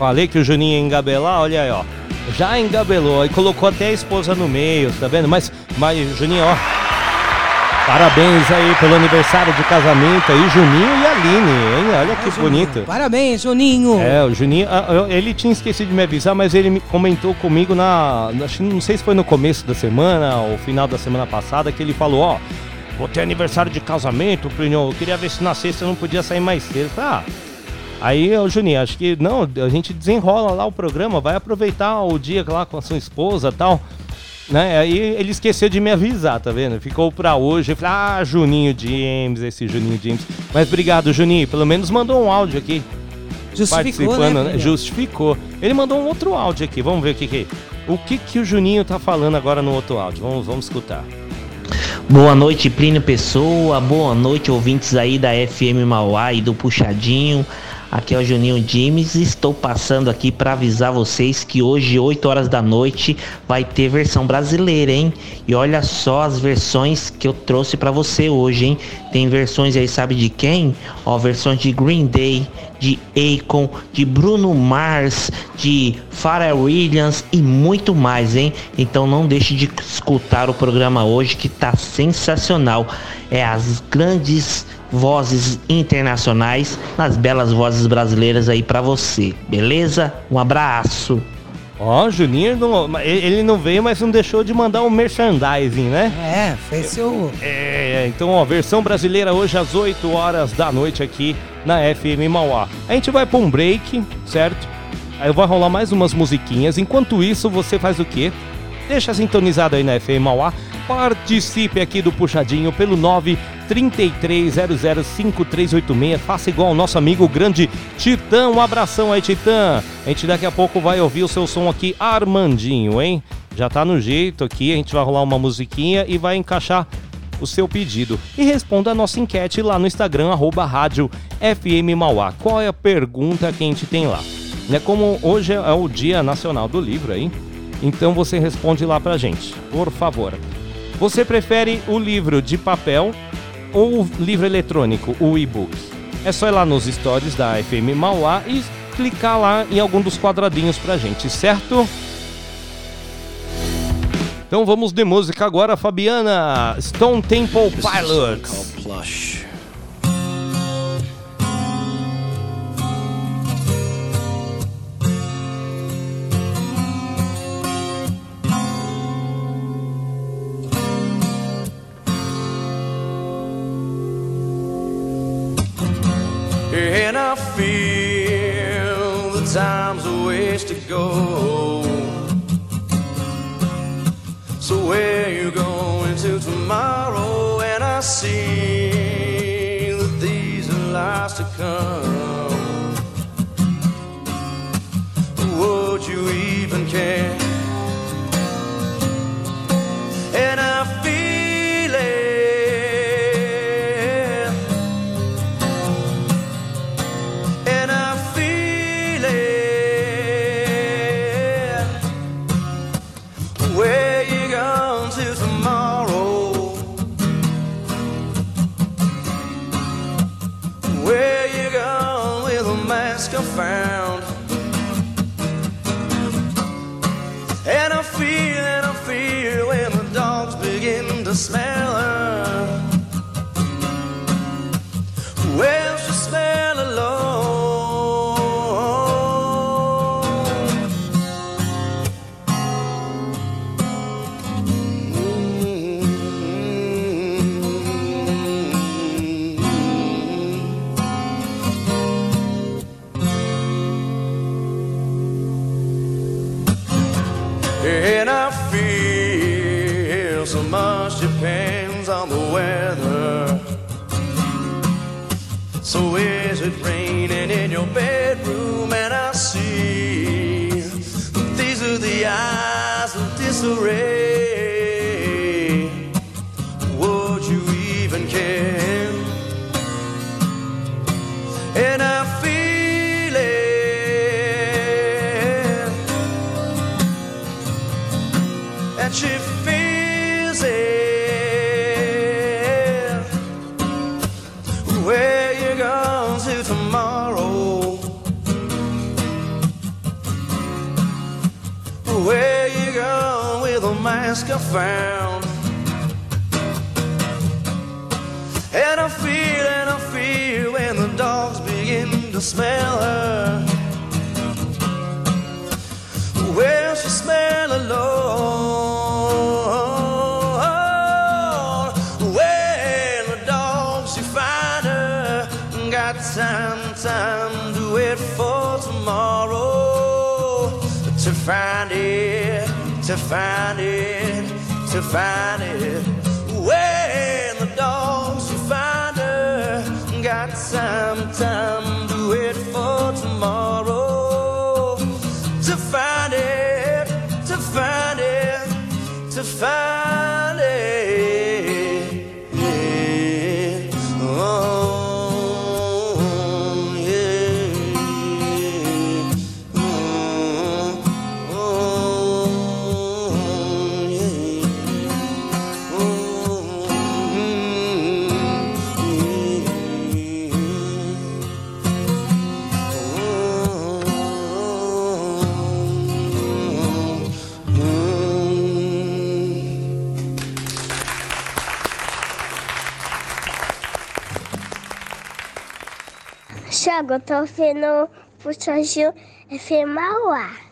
Speaker 5: Falei que o Juninho ia engabelar, olha aí, ó. Já engabelou e colocou até a esposa no meio, tá vendo? Mas, mas Juninho, ó. Parabéns aí pelo aniversário de casamento aí, Juninho e Aline, hein? Olha que bonito.
Speaker 11: Parabéns, Juninho.
Speaker 5: É, o Juninho, ah, ele tinha esquecido de me avisar, mas ele me comentou comigo na, não sei se foi no começo da semana ou final da semana passada, que ele falou, ó, vou ter aniversário de casamento, Plínio, eu queria ver se na sexta eu não podia sair mais cedo. Falei, ah, aí, ô Juninho, acho que, não, a gente desenrola lá o programa, vai aproveitar o dia lá com a sua esposa e tal. Né? Aí ele esqueceu de me avisar, tá vendo? Ficou pra hoje. Eu falei, ah, Juninho James, esse Juninho James. Mas obrigado, Juninho. Pelo menos mandou um áudio aqui.
Speaker 11: Justificou,
Speaker 5: Participando,
Speaker 11: né, filho?
Speaker 5: Justificou. Ele mandou um outro áudio aqui. Vamos ver o que que o que que o Juninho tá falando agora no outro áudio. Vamos, vamos escutar.
Speaker 12: Boa noite, Plínio Pessoa. Boa noite, ouvintes aí da FM Mauá e do Puxadinho. Aqui é o Juninho Dimes. Estou passando aqui para avisar vocês que hoje, 8 horas da noite, vai ter versão brasileira, hein? E olha só as versões que eu trouxe para você hoje, hein? Tem versões aí, sabe de quem? Ó, versões de Green Day, de Akon, de Bruno Mars, de Pharrell Williams e muito mais, hein? Então não deixe de escutar o programa hoje que tá sensacional. É as grandes vozes internacionais nas belas vozes brasileiras aí pra você, beleza? Um abraço.
Speaker 5: Ó, o Juninho, não- ele não veio, mas não deixou de mandar um merchandising, né?
Speaker 11: É, fez seu.
Speaker 5: É, então, ó, versão brasileira hoje às 8 horas da noite aqui na FM Mauá. A gente vai pra um break, certo? Aí vai rolar mais umas musiquinhas. Enquanto isso, você faz o quê? Deixa sintonizado aí na FM Mauá. Participe aqui do Puxadinho pelo 933005386. Faça igual ao nosso amigo grande Titã. Um abração aí, Titã. A gente daqui a pouco vai ouvir o seu som aqui, Armandinho, hein? Já tá no jeito aqui. A gente vai rolar uma musiquinha e vai encaixar o seu pedido. E responda a nossa enquete lá no Instagram, arroba rádio FM Mauá. Qual é a pergunta que a gente tem lá? Né, como hoje é o Dia Nacional do Livro aí, então você responde lá pra gente, por favor. Você prefere o livro de papel ou o livro eletrônico, o e-book? É só ir lá nos stories da FM Mauá e clicar lá em algum dos quadradinhos pra gente, certo? Então vamos de música agora, Fabiana. Stone Temple Pilots.
Speaker 13: To go. So where you going to tomorrow? And I see that these are lies to come. Would you even care? weather. So is it raining in your bedroom? And I see these are the eyes of disarray. mask I found. And I feel, and I feel when the dogs begin to smell her. Well, she smell alone. When the dogs she find her, got time, time to wait for tomorrow to find it to find it, to find it. When the dogs you find her, got some time.
Speaker 14: Eu tô
Speaker 4: vendo o puxadinho é firmar o ar.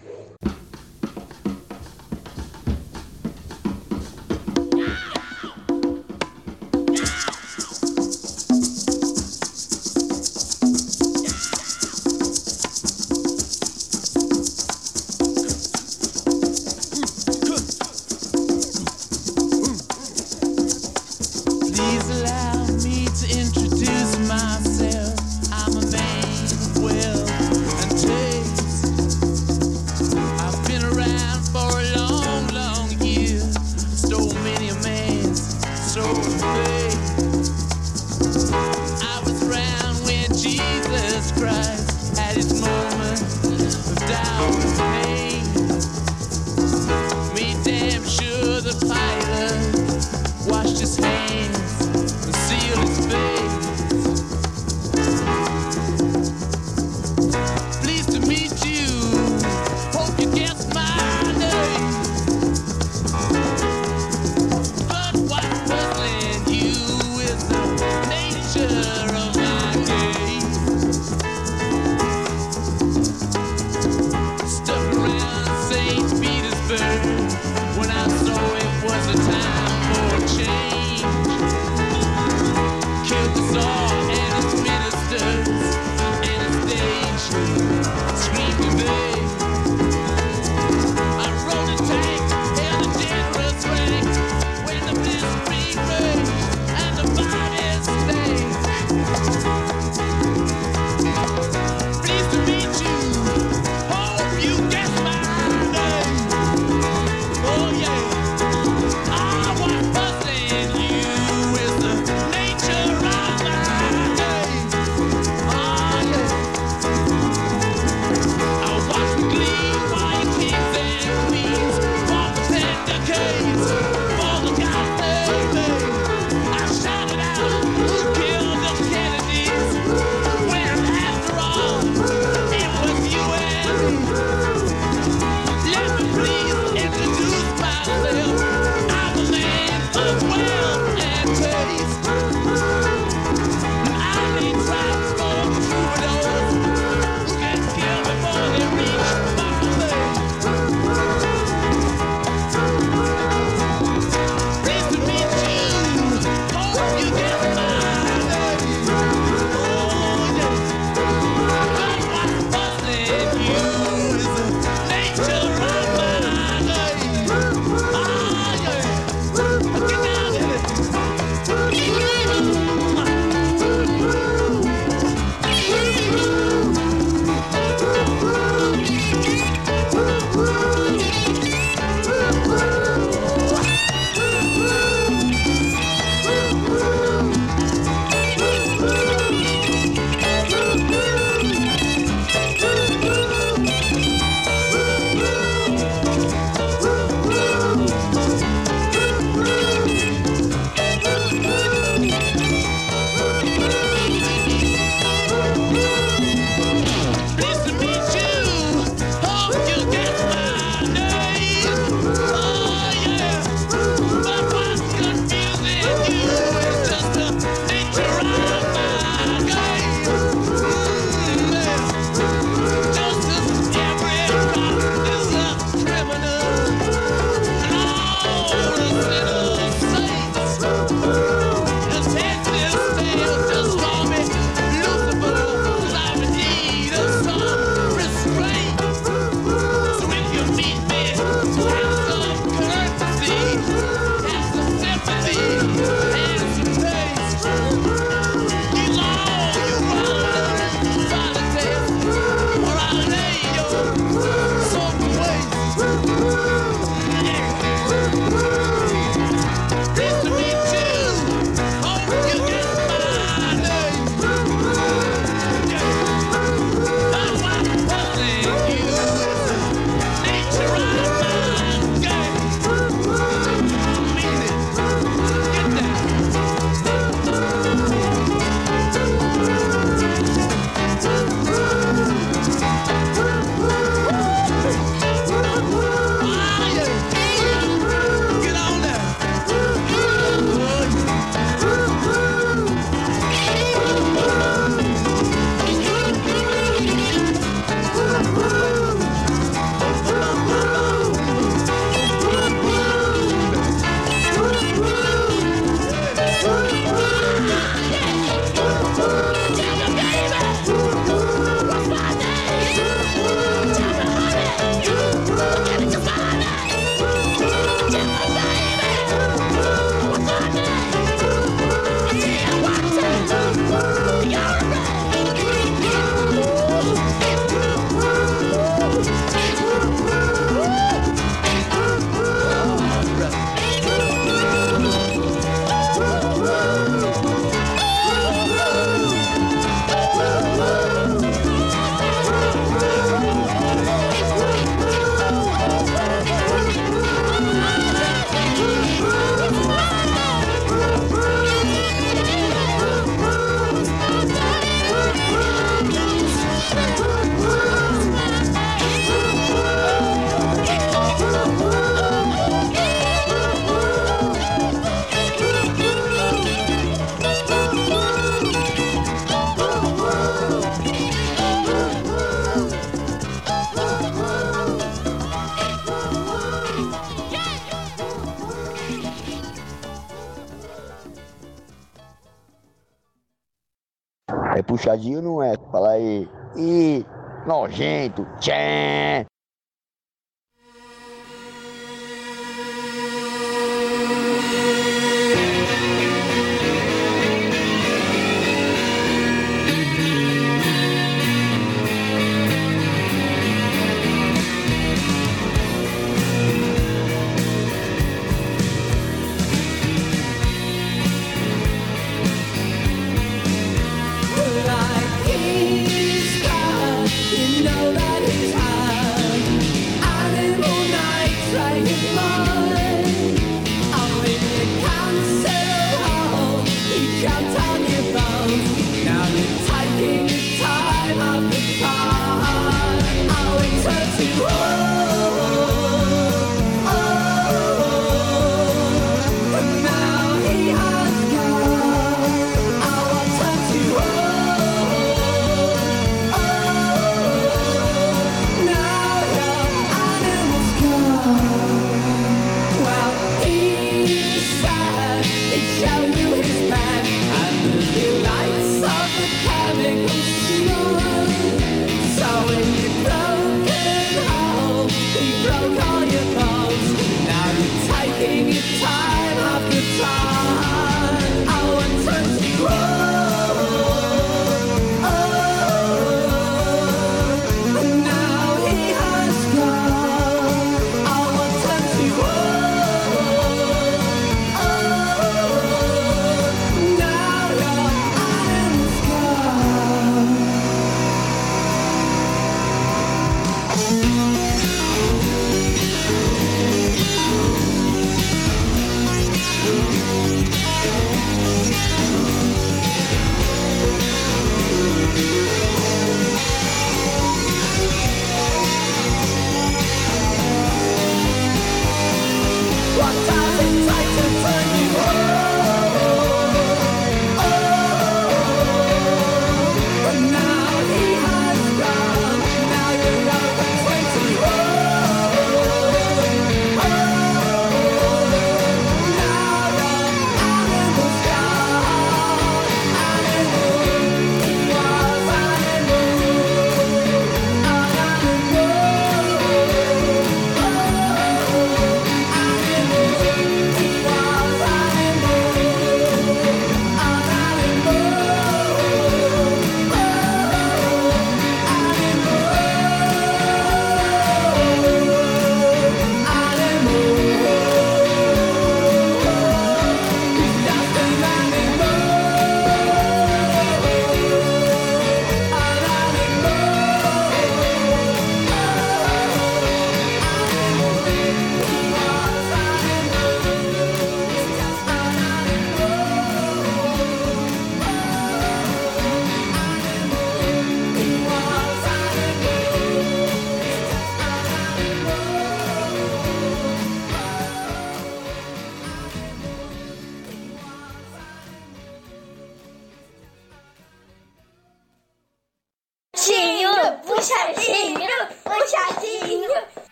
Speaker 2: Puxadinho não é. Fala aí. Ih, nojento. Tchê.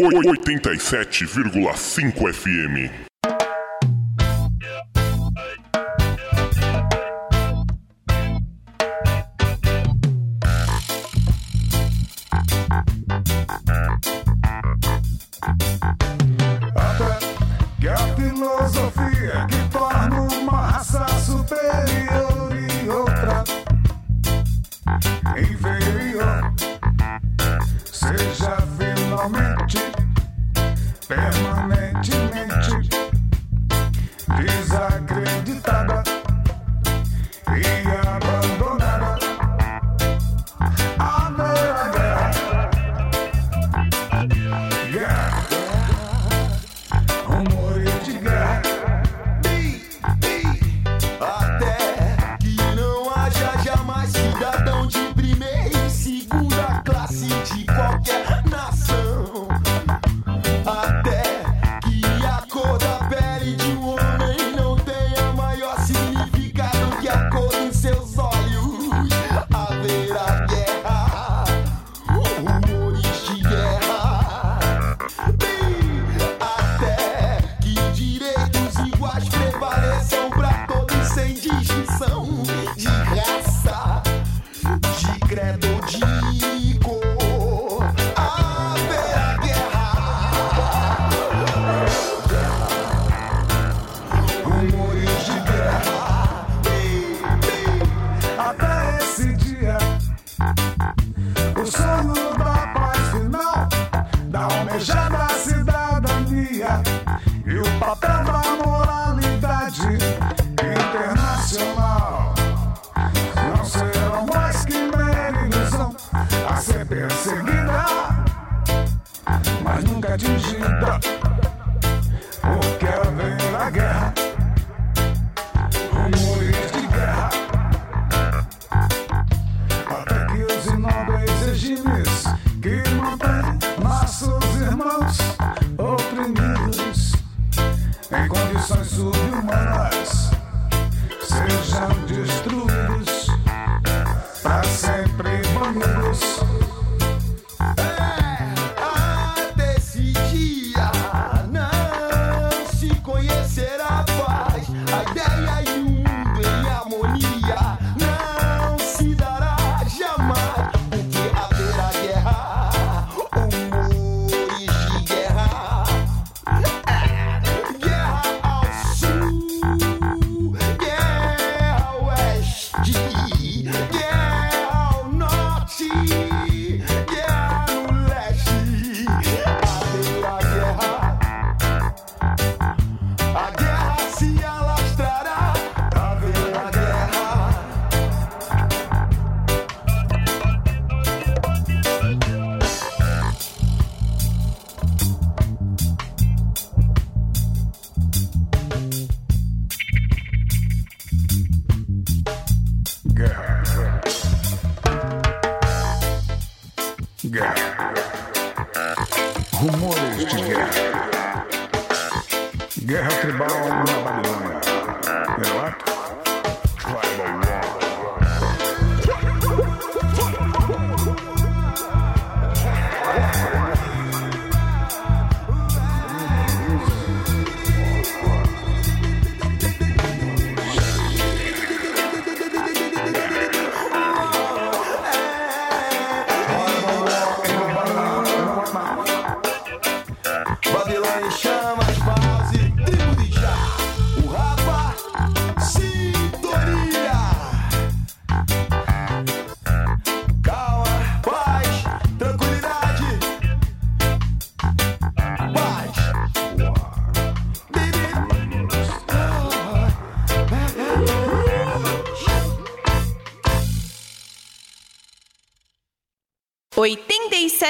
Speaker 2: 87,5 FM.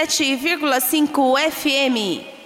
Speaker 15: 107,5 FM.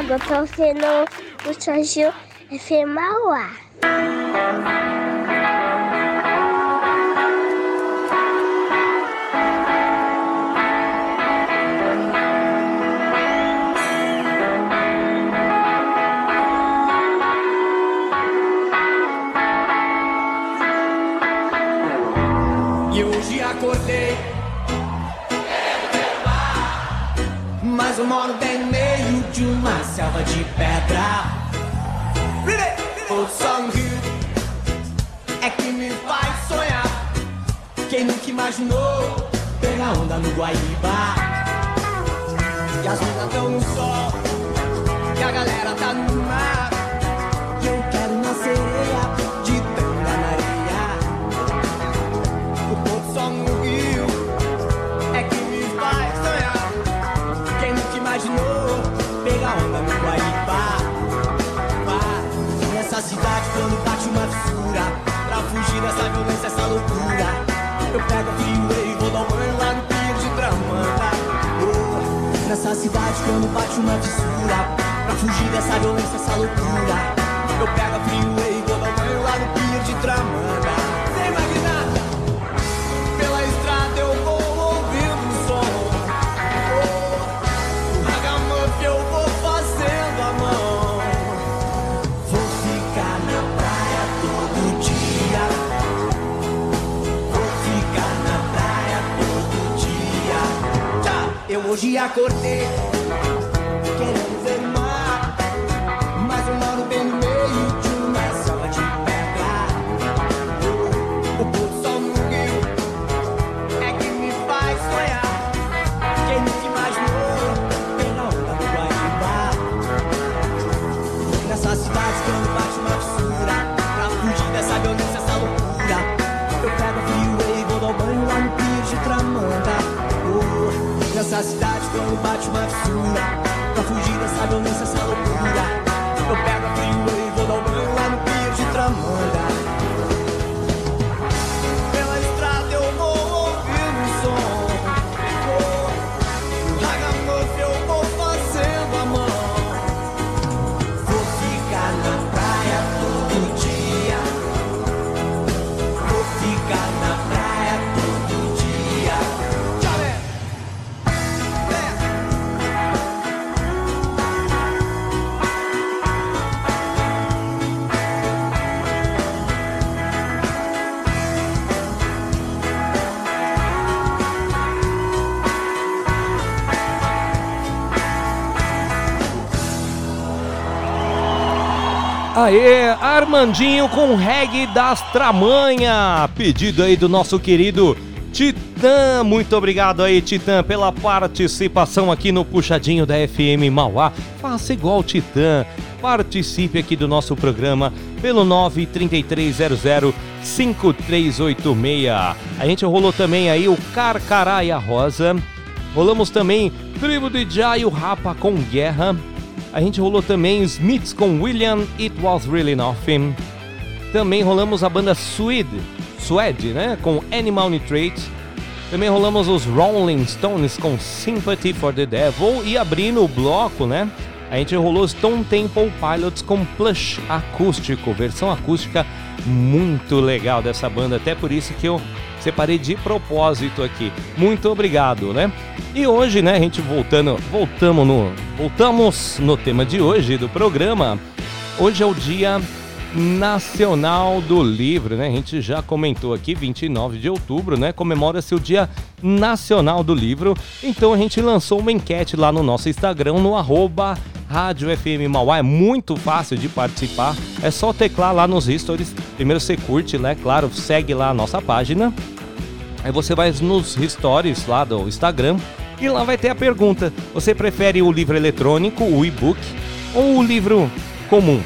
Speaker 15: água para você não contagiar enfermar o ar. E hoje acordei Querendo ver o
Speaker 16: mar Mas o moro tem selva de pedra. O sangue é que me faz sonhar. Quem nunca imaginou pegar onda no Guaíba? E as minas tão no sol, e a galera tá no mar. Eu pego a freeway, vou dar um banho lá no Pinheiro de Tramanca. Oh, nessa cidade quando bate uma fissura, pra fugir dessa violência, essa loucura. Eu pego a Hoje acordei cidade bate uma fissura Pra fugir dessa violência,
Speaker 5: Aê, Armandinho com reggae das Tramanha. Pedido aí do nosso querido Titã. Muito obrigado aí, Titã, pela participação aqui no Puxadinho da FM Mauá. Faça igual Titã. Participe aqui do nosso programa pelo 93300 5386. A gente rolou também aí o Carcaraia Rosa. Rolamos também Tribo de Jai, Rapa com Guerra. A gente rolou também Smiths com William, It Was Really Nothing. Também rolamos a banda Swede, Swede, né? Com Animal Nitrate. Também rolamos os Rolling Stones com Sympathy for the Devil. E abrindo o bloco, né? A gente rolou Stone Temple Pilots com Plush acústico, versão acústica muito legal dessa banda, até por isso que eu separei de propósito aqui. Muito obrigado, né? E hoje, né, a gente voltando, voltamos no, voltamos no tema de hoje do programa. Hoje é o Dia Nacional do Livro, né? A gente já comentou aqui, 29 de outubro, né? Comemora-se o Dia Nacional do Livro. Então a gente lançou uma enquete lá no nosso Instagram, no arroba Rádio FM Mauá. É muito fácil de participar. É só teclar lá nos stories. Primeiro você curte, né? Claro, segue lá a nossa página. Aí você vai nos stories lá do Instagram e lá vai ter a pergunta: você prefere o livro eletrônico, o e-book ou o livro comum,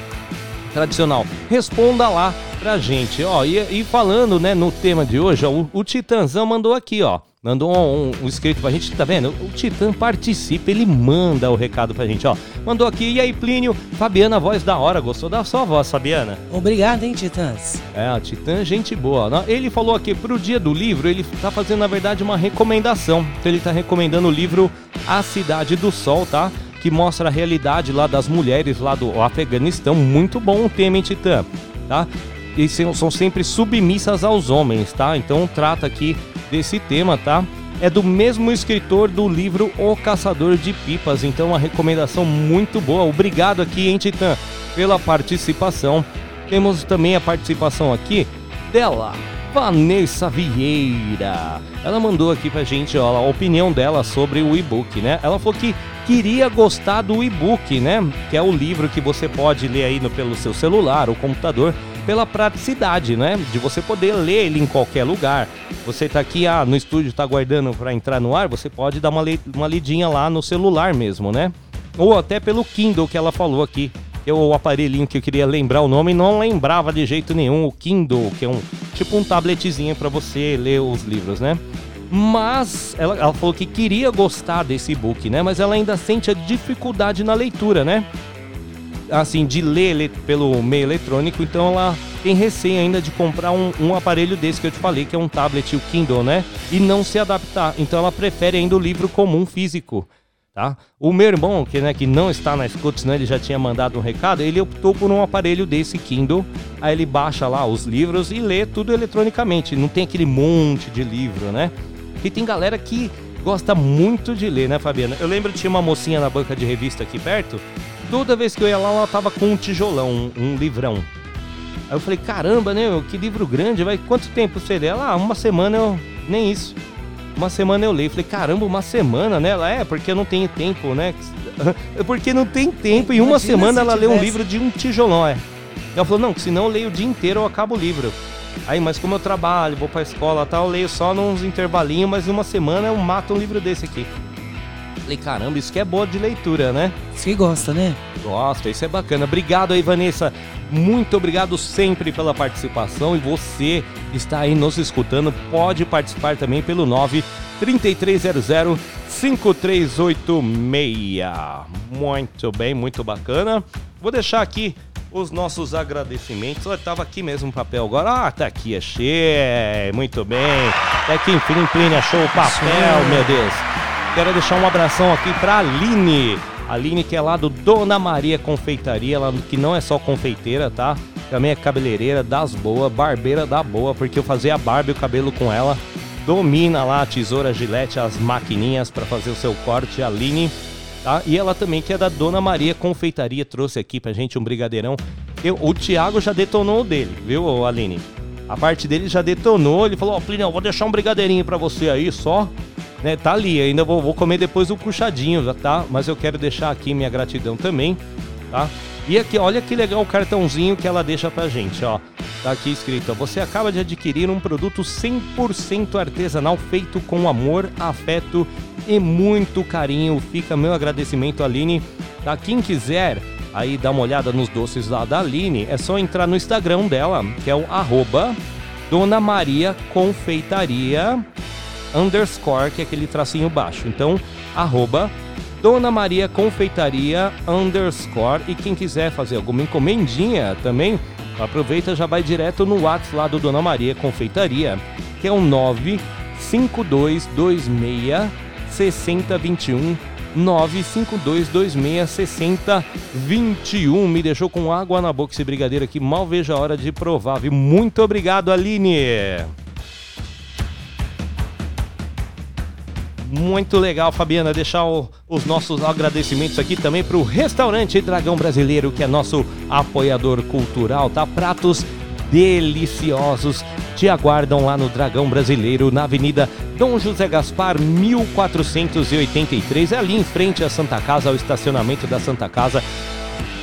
Speaker 5: tradicional? Responda lá pra gente. Ó, e, e falando, né, no tema de hoje, ó, o, o Titanzão mandou aqui, ó. Mandou um, um, um escrito pra gente, tá vendo? O Titã participa, ele manda o recado pra gente, ó. Mandou aqui, e aí, Plínio? Fabiana, voz da hora, gostou da sua voz, Fabiana?
Speaker 11: Obrigado, hein, Titãs?
Speaker 5: É, Titã, gente boa. Ele falou aqui pro dia do livro, ele tá fazendo, na verdade, uma recomendação. Então ele tá recomendando o livro A Cidade do Sol, tá? Que mostra a realidade lá das mulheres lá do Afeganistão. Muito bom o tema, hein, Titã? Tá? E são sempre submissas aos homens, tá? Então trata aqui desse tema, tá? É do mesmo escritor do livro O Caçador de Pipas, então uma recomendação muito boa. Obrigado aqui, hein, Titã, pela participação. Temos também a participação aqui dela, Vanessa Vieira. Ela mandou aqui pra gente ó, a opinião dela sobre o e-book, né? Ela falou que queria gostar do e-book, né? Que é o livro que você pode ler aí no, pelo seu celular ou computador, pela praticidade, né? De você poder ler ele em qualquer lugar. Você tá aqui ah, no estúdio, tá aguardando para entrar no ar, você pode dar uma, le- uma lidinha lá no celular mesmo, né? Ou até pelo Kindle que ela falou aqui. É o aparelhinho que eu queria lembrar o nome, não lembrava de jeito nenhum, o Kindle, que é um tipo um tabletzinho para você ler os livros, né? Mas ela, ela falou que queria gostar desse e-book, né? Mas ela ainda sente a dificuldade na leitura, né? Assim, de ler pelo meio eletrônico, então ela tem receio ainda de comprar um, um aparelho desse que eu te falei, que é um tablet, o Kindle, né? E não se adaptar. Então ela prefere ainda o livro comum físico. Tá? O meu irmão, que, né, que não está na escuta, senão ele já tinha mandado um recado, ele optou por um aparelho desse Kindle. Aí ele baixa lá os livros e lê tudo eletronicamente. Não tem aquele monte de livro, né? E tem galera que gosta muito de ler, né, Fabiana? Eu lembro que tinha uma mocinha na banca de revista aqui perto. Toda vez que eu ia lá, ela tava com um tijolão, um, um livrão. Aí eu falei, caramba, né, meu, que livro grande, vai quanto tempo você lê? Ela, ah, uma semana eu. Nem isso. Uma semana eu leio. Falei, caramba, uma semana, né? Ela é, porque eu não tenho tempo, né? porque não tem tempo. Em uma semana
Speaker 11: se
Speaker 5: ela leu um
Speaker 11: tivesse.
Speaker 5: livro de um tijolão, é. Ela falou, não, que senão eu leio o dia inteiro eu acabo o livro. Aí, mas como eu trabalho, vou pra escola e tal, eu leio só nos intervalinhos, mas em uma semana eu mato um livro desse aqui. Falei, caramba, isso que é boa de leitura, né?
Speaker 11: Você gosta, né?
Speaker 5: Gosta, isso é bacana. Obrigado aí, Vanessa. Muito obrigado sempre pela participação. E você está aí nos escutando, pode participar também pelo 9 3300 5386. Muito bem, muito bacana. Vou deixar aqui os nossos agradecimentos. Eu tava aqui mesmo o papel agora. Ah, tá aqui, achei. Muito bem. Até que enfim, Plínio achou o papel, meu Deus. Quero deixar um abração aqui pra Aline. Aline que é lá do Dona Maria Confeitaria, ela que não é só confeiteira, tá? Também é cabeleireira das boas, barbeira da boa, porque eu fazia a barba e o cabelo com ela. Domina lá a tesoura, gilete, as maquininhas para fazer o seu corte, a Aline. Tá? E ela também, que é da Dona Maria Confeitaria, trouxe aqui pra gente um brigadeirão. Eu, o Thiago já detonou o dele, viu, Aline? A parte dele já detonou, ele falou, ó, Plinio, vou deixar um brigadeirinho pra você aí só. Né, tá ali, ainda vou, vou comer depois o puxadinho, tá? Mas eu quero deixar aqui minha gratidão também, tá? E aqui, olha que legal o cartãozinho que ela deixa pra gente, ó. Tá aqui escrito, ó, você acaba de adquirir um produto 100% artesanal feito com amor, afeto e muito carinho. Fica meu agradecimento, Aline. Tá? Quem quiser aí dar uma olhada nos doces lá da Aline, é só entrar no Instagram dela, que é o arroba Dona Maria Confeitaria underscore, que é aquele tracinho baixo. Então, arroba Dona Maria Confeitaria underscore. E quem quiser fazer alguma encomendinha também, aproveita já vai direto no WhatsApp lá do Dona Maria Confeitaria, que é o 95226 6021 95226 6021. Me deixou com água na boca esse brigadeiro aqui. Mal vejo a hora de provar, viu? Muito obrigado, Aline. Muito legal, Fabiana, deixar o- os nossos agradecimentos aqui também para o restaurante Dragão Brasileiro, que é nosso apoiador cultural, tá? Pratos deliciosos te aguardam lá no Dragão Brasileiro, na Avenida Dom José Gaspar, 1483, é ali em frente à Santa Casa, ao estacionamento da Santa Casa.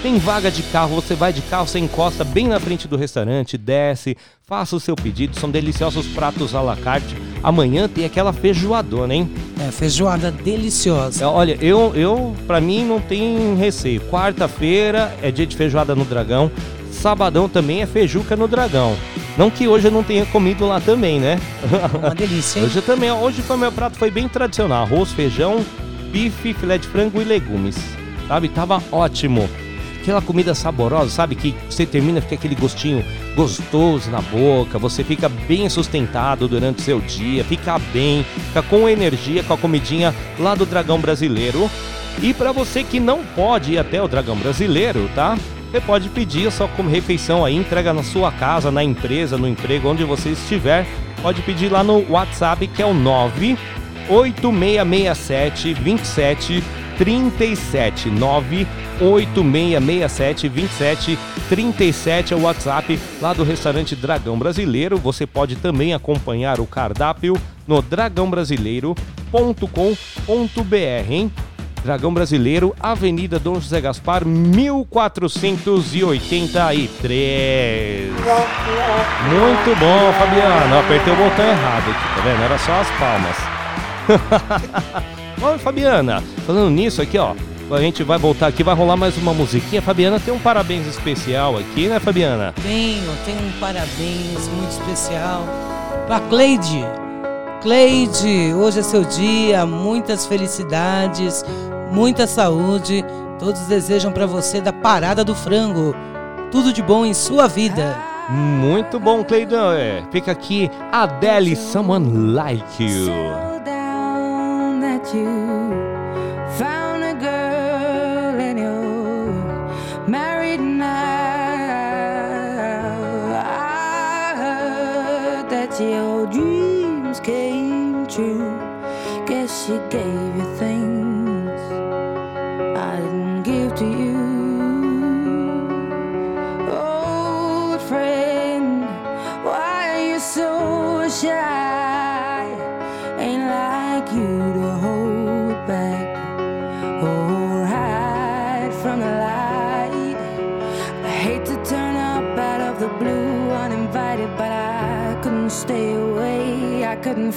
Speaker 5: Tem vaga de carro, você vai de carro, você encosta bem na frente do restaurante, desce, faça o seu pedido, são deliciosos pratos à la carte. Amanhã tem aquela feijoadona, hein?
Speaker 11: É, feijoada deliciosa.
Speaker 5: É, Olha, eu, eu para mim não tem receio. Quarta-feira é dia de feijoada no Dragão. Sabadão também é feijuca no Dragão. Não que hoje eu não tenha comido lá também, né?
Speaker 11: Uma delícia, hein?
Speaker 5: Hoje também, hoje foi meu prato foi bem tradicional, arroz, feijão, bife, filé de frango e legumes. Sabe? Tava ótimo. Aquela comida saborosa, sabe? Que você termina, fica aquele gostinho gostoso na boca, você fica bem sustentado durante o seu dia, fica bem, fica com energia com a comidinha lá do Dragão Brasileiro. E para você que não pode ir até o Dragão Brasileiro, tá? Você pode pedir a sua com- refeição aí, entrega na sua casa, na empresa, no emprego, onde você estiver. Pode pedir lá no WhatsApp que é o 98667 27 37 98667 27 37 é o WhatsApp lá do restaurante Dragão Brasileiro. Você pode também acompanhar o cardápio no dragãobrasileiro.com.br, hein? Dragão Brasileiro, Avenida Dom José Gaspar, 1483. Muito bom, Fabiano. Apertei o botão errado aqui, tá vendo? Era só as palmas. Ó, Fabiana, falando nisso aqui, ó. A gente vai voltar aqui, vai rolar mais uma musiquinha. Fabiana tem um parabéns especial aqui, né, Fabiana?
Speaker 11: Tenho, tenho um parabéns muito especial pra Cleide. Cleide, hoje é seu dia, muitas felicidades, muita saúde. Todos desejam pra você da Parada do Frango. Tudo de bom em sua vida.
Speaker 5: Muito bom, Cleidão. É. Fica aqui, Adele, Someone Like You.
Speaker 17: You found a girl and you're married now. I heard that your dreams came true. Guess she gave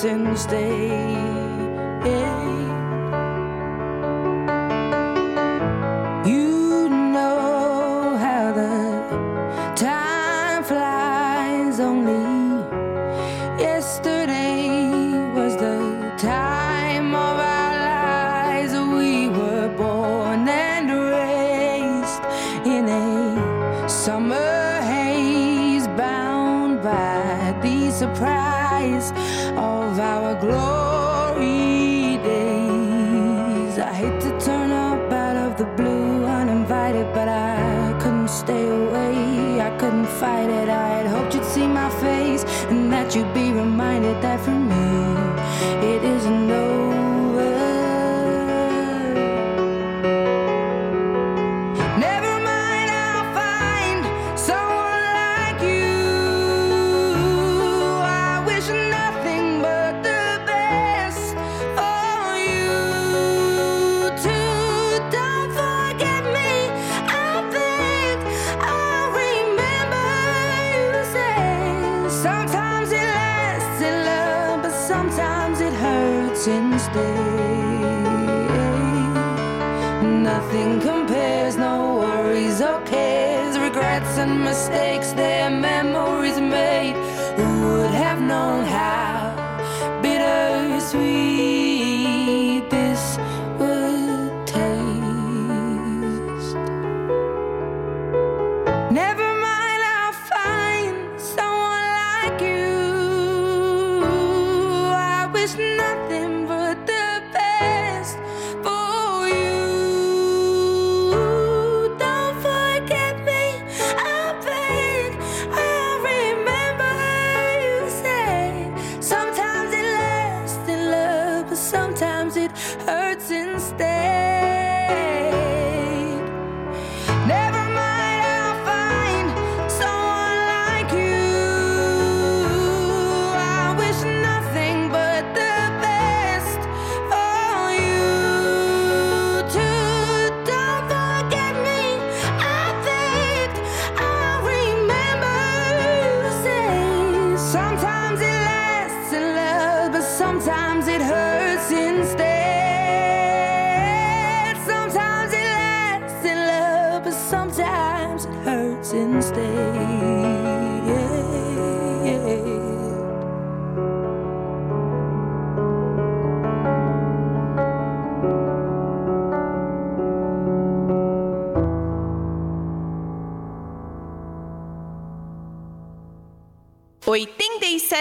Speaker 18: since day glory days. I hate to turn up out of the blue uninvited, but I couldn't stay away. I couldn't fight it. I had hoped you'd see my face and that you'd be reminded that
Speaker 2: from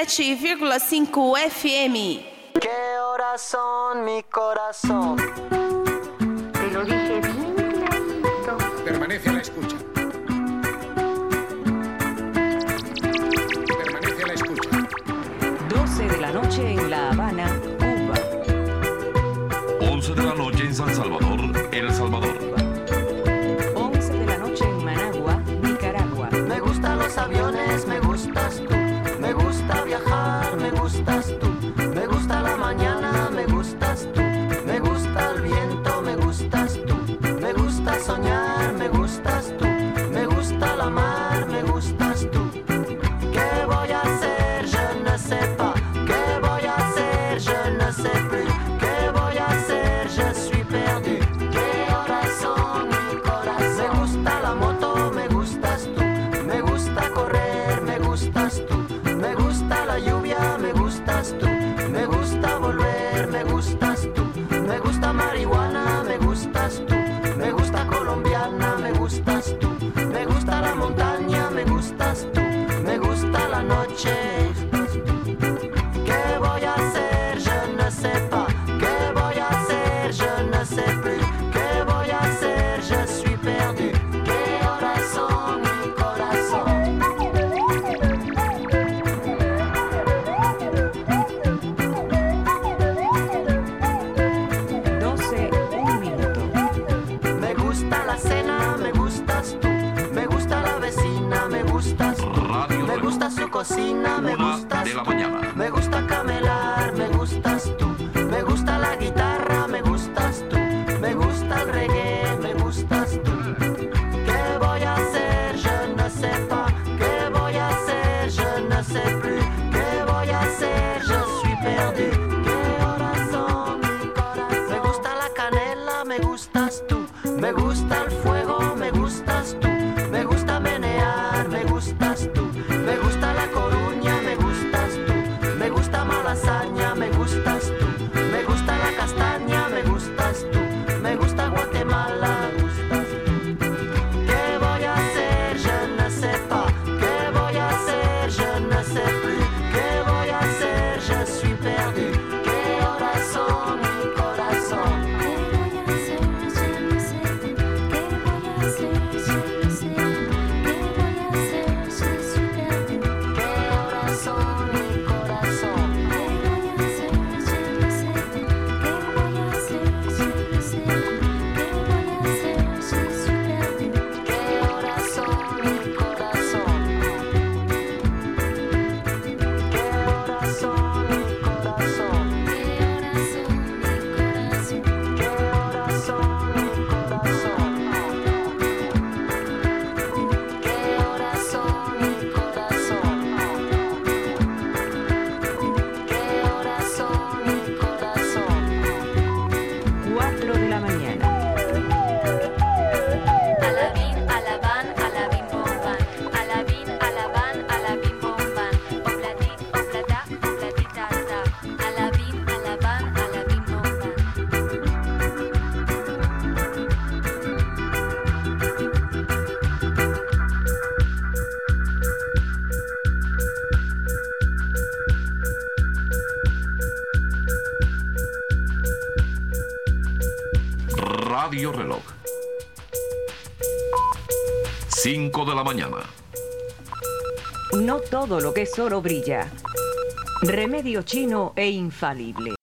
Speaker 2: 107,5 FM.
Speaker 19: Que oração, mi
Speaker 20: coração. todo lo que es oro brilla. Remedio chino e infalible.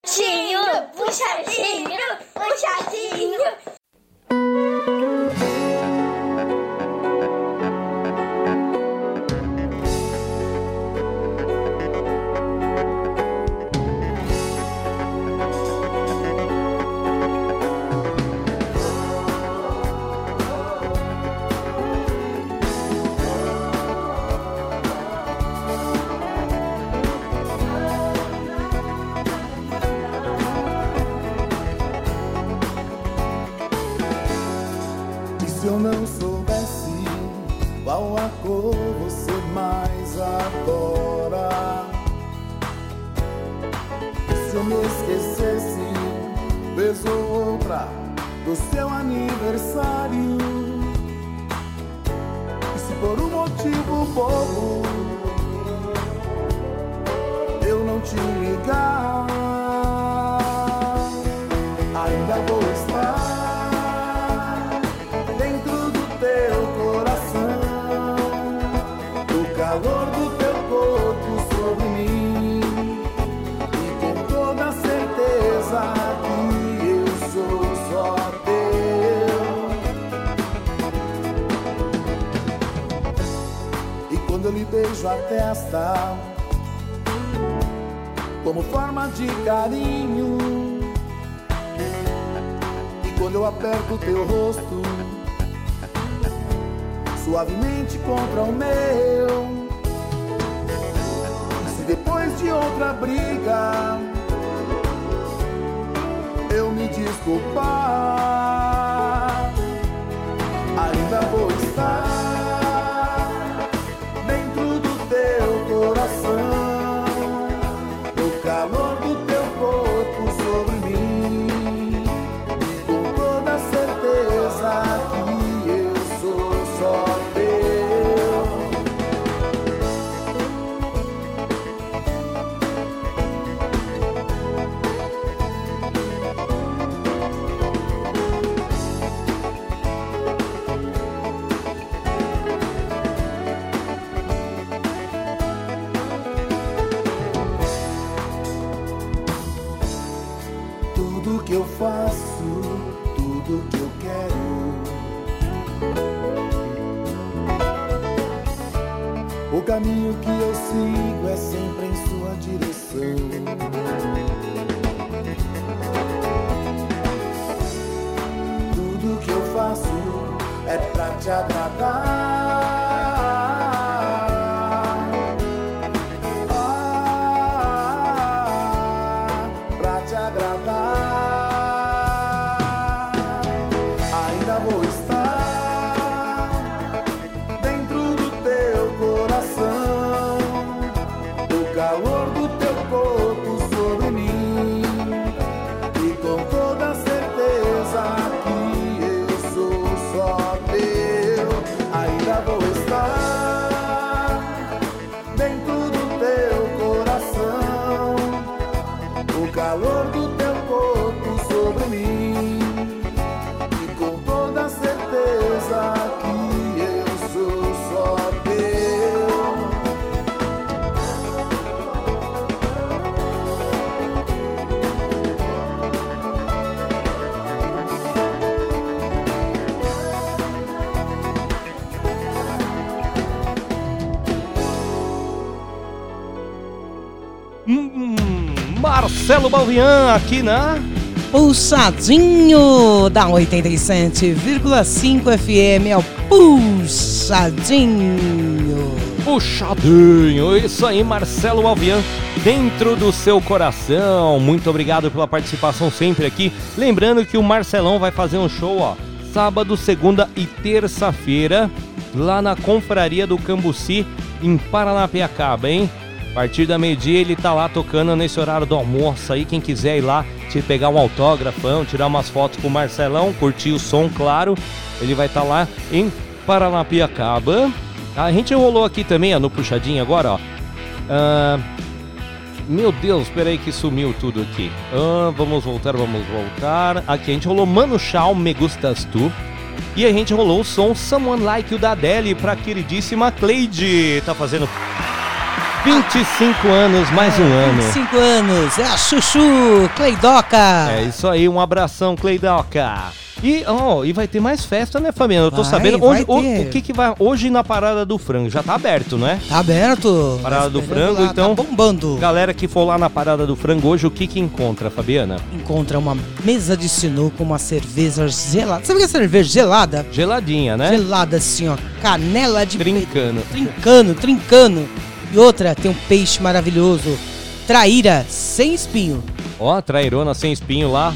Speaker 5: Balvian aqui na
Speaker 11: Puxadinho da 87,5 FM é o Puxadinho.
Speaker 5: Puxadinho. Isso aí, Marcelo Balvian, dentro do seu coração. Muito obrigado pela participação sempre aqui. Lembrando que o Marcelão vai fazer um show, ó, sábado, segunda e terça-feira, lá na Confraria do Cambuci, em Paranapiacaba, hein? A partir da meio-dia ele tá lá tocando nesse horário do almoço aí. Quem quiser ir lá, te pegar um autógrafão, tirar umas fotos com o Marcelão, curtir o som, claro. Ele vai estar lá em Paranapiacaba. A gente rolou aqui também, ó, no puxadinho agora, ó. Ah, meu Deus, espera aí que sumiu tudo aqui. Ah, vamos voltar, vamos voltar. Aqui a gente rolou Mano Chao, Me Gustas Tu. E a gente rolou o som Someone Like You da Adele pra queridíssima Cleide. Tá fazendo 25 anos, mais um ano.
Speaker 11: 25 anos, é a Chuchu Cleidoca.
Speaker 5: É isso aí, um abração, Cleidoca. E, ó, e vai ter mais festa, né, Fabiano? Eu tô
Speaker 11: Vai,
Speaker 5: sabendo. Hoje, o, o que que vai. Hoje na Parada do Frango, já tá aberto, não é?
Speaker 11: Tá aberto.
Speaker 5: Parada do Frango,
Speaker 11: lá,
Speaker 5: então.
Speaker 11: Tá bombando.
Speaker 5: Galera que for lá na Parada do Frango hoje, o que que encontra, Fabiana?
Speaker 11: Encontra uma mesa de sinuca com uma cerveja gelada. Sabe o que é cerveja gelada?
Speaker 5: Geladinha, né?
Speaker 11: Gelada assim, ó. Canela de
Speaker 5: Trincando.
Speaker 11: trincando, trincando. E outra, tem um peixe maravilhoso. Traíra, sem espinho.
Speaker 5: Ó, trairona sem espinho lá.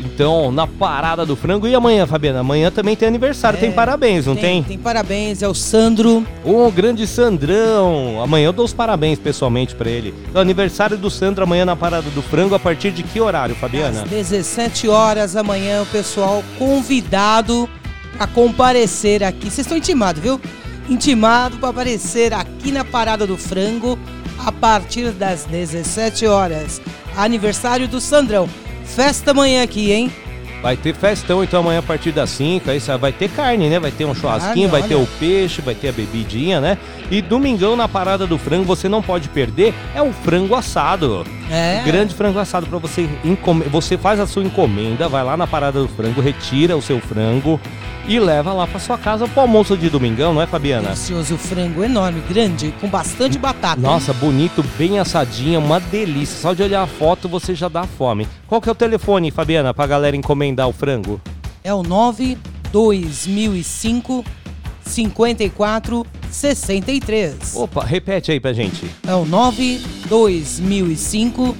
Speaker 5: Então, na Parada do Frango. E amanhã, Fabiana? Amanhã também tem aniversário, tem parabéns, não tem?
Speaker 11: É, Tem parabéns, é o Sandro.
Speaker 5: Ô, grande Sandrão! Amanhã eu dou os parabéns pessoalmente pra ele. Então, aniversário do Sandro amanhã na Parada do Frango, a partir de que horário, Fabiana?
Speaker 11: Às 17 horas amanhã, o pessoal convidado a comparecer aqui. Vocês estão intimados, viu? Intimado para aparecer aqui na Parada do Frango a partir das 17 horas. Aniversário do Sandrão. Festa amanhã aqui, hein?
Speaker 5: Vai ter festão, então amanhã a partir das 5, aí vai ter carne, né? Vai ter um churrasquinho,
Speaker 11: Carne,
Speaker 5: vai ter o peixe, vai ter a bebidinha, né? E domingão na Parada do Frango, você não pode perder, é o frango assado.
Speaker 11: É.
Speaker 5: Grande frango assado para você encome... Você faz a sua encomenda, vai lá na Parada do Frango, retira o seu frango e leva lá para sua casa pro almoço de domingão, não é, Fabiana?
Speaker 11: Delicioso frango enorme, grande, com bastante batata.
Speaker 5: Nossa, bonito, bem assadinho, uma delícia. Só de olhar a foto você já dá fome. Qual que é o telefone, Fabiana, pra galera encomendar o frango?
Speaker 11: É o 9 2005 54 63.
Speaker 5: Opa, repete aí pra gente.
Speaker 11: É o 9 2005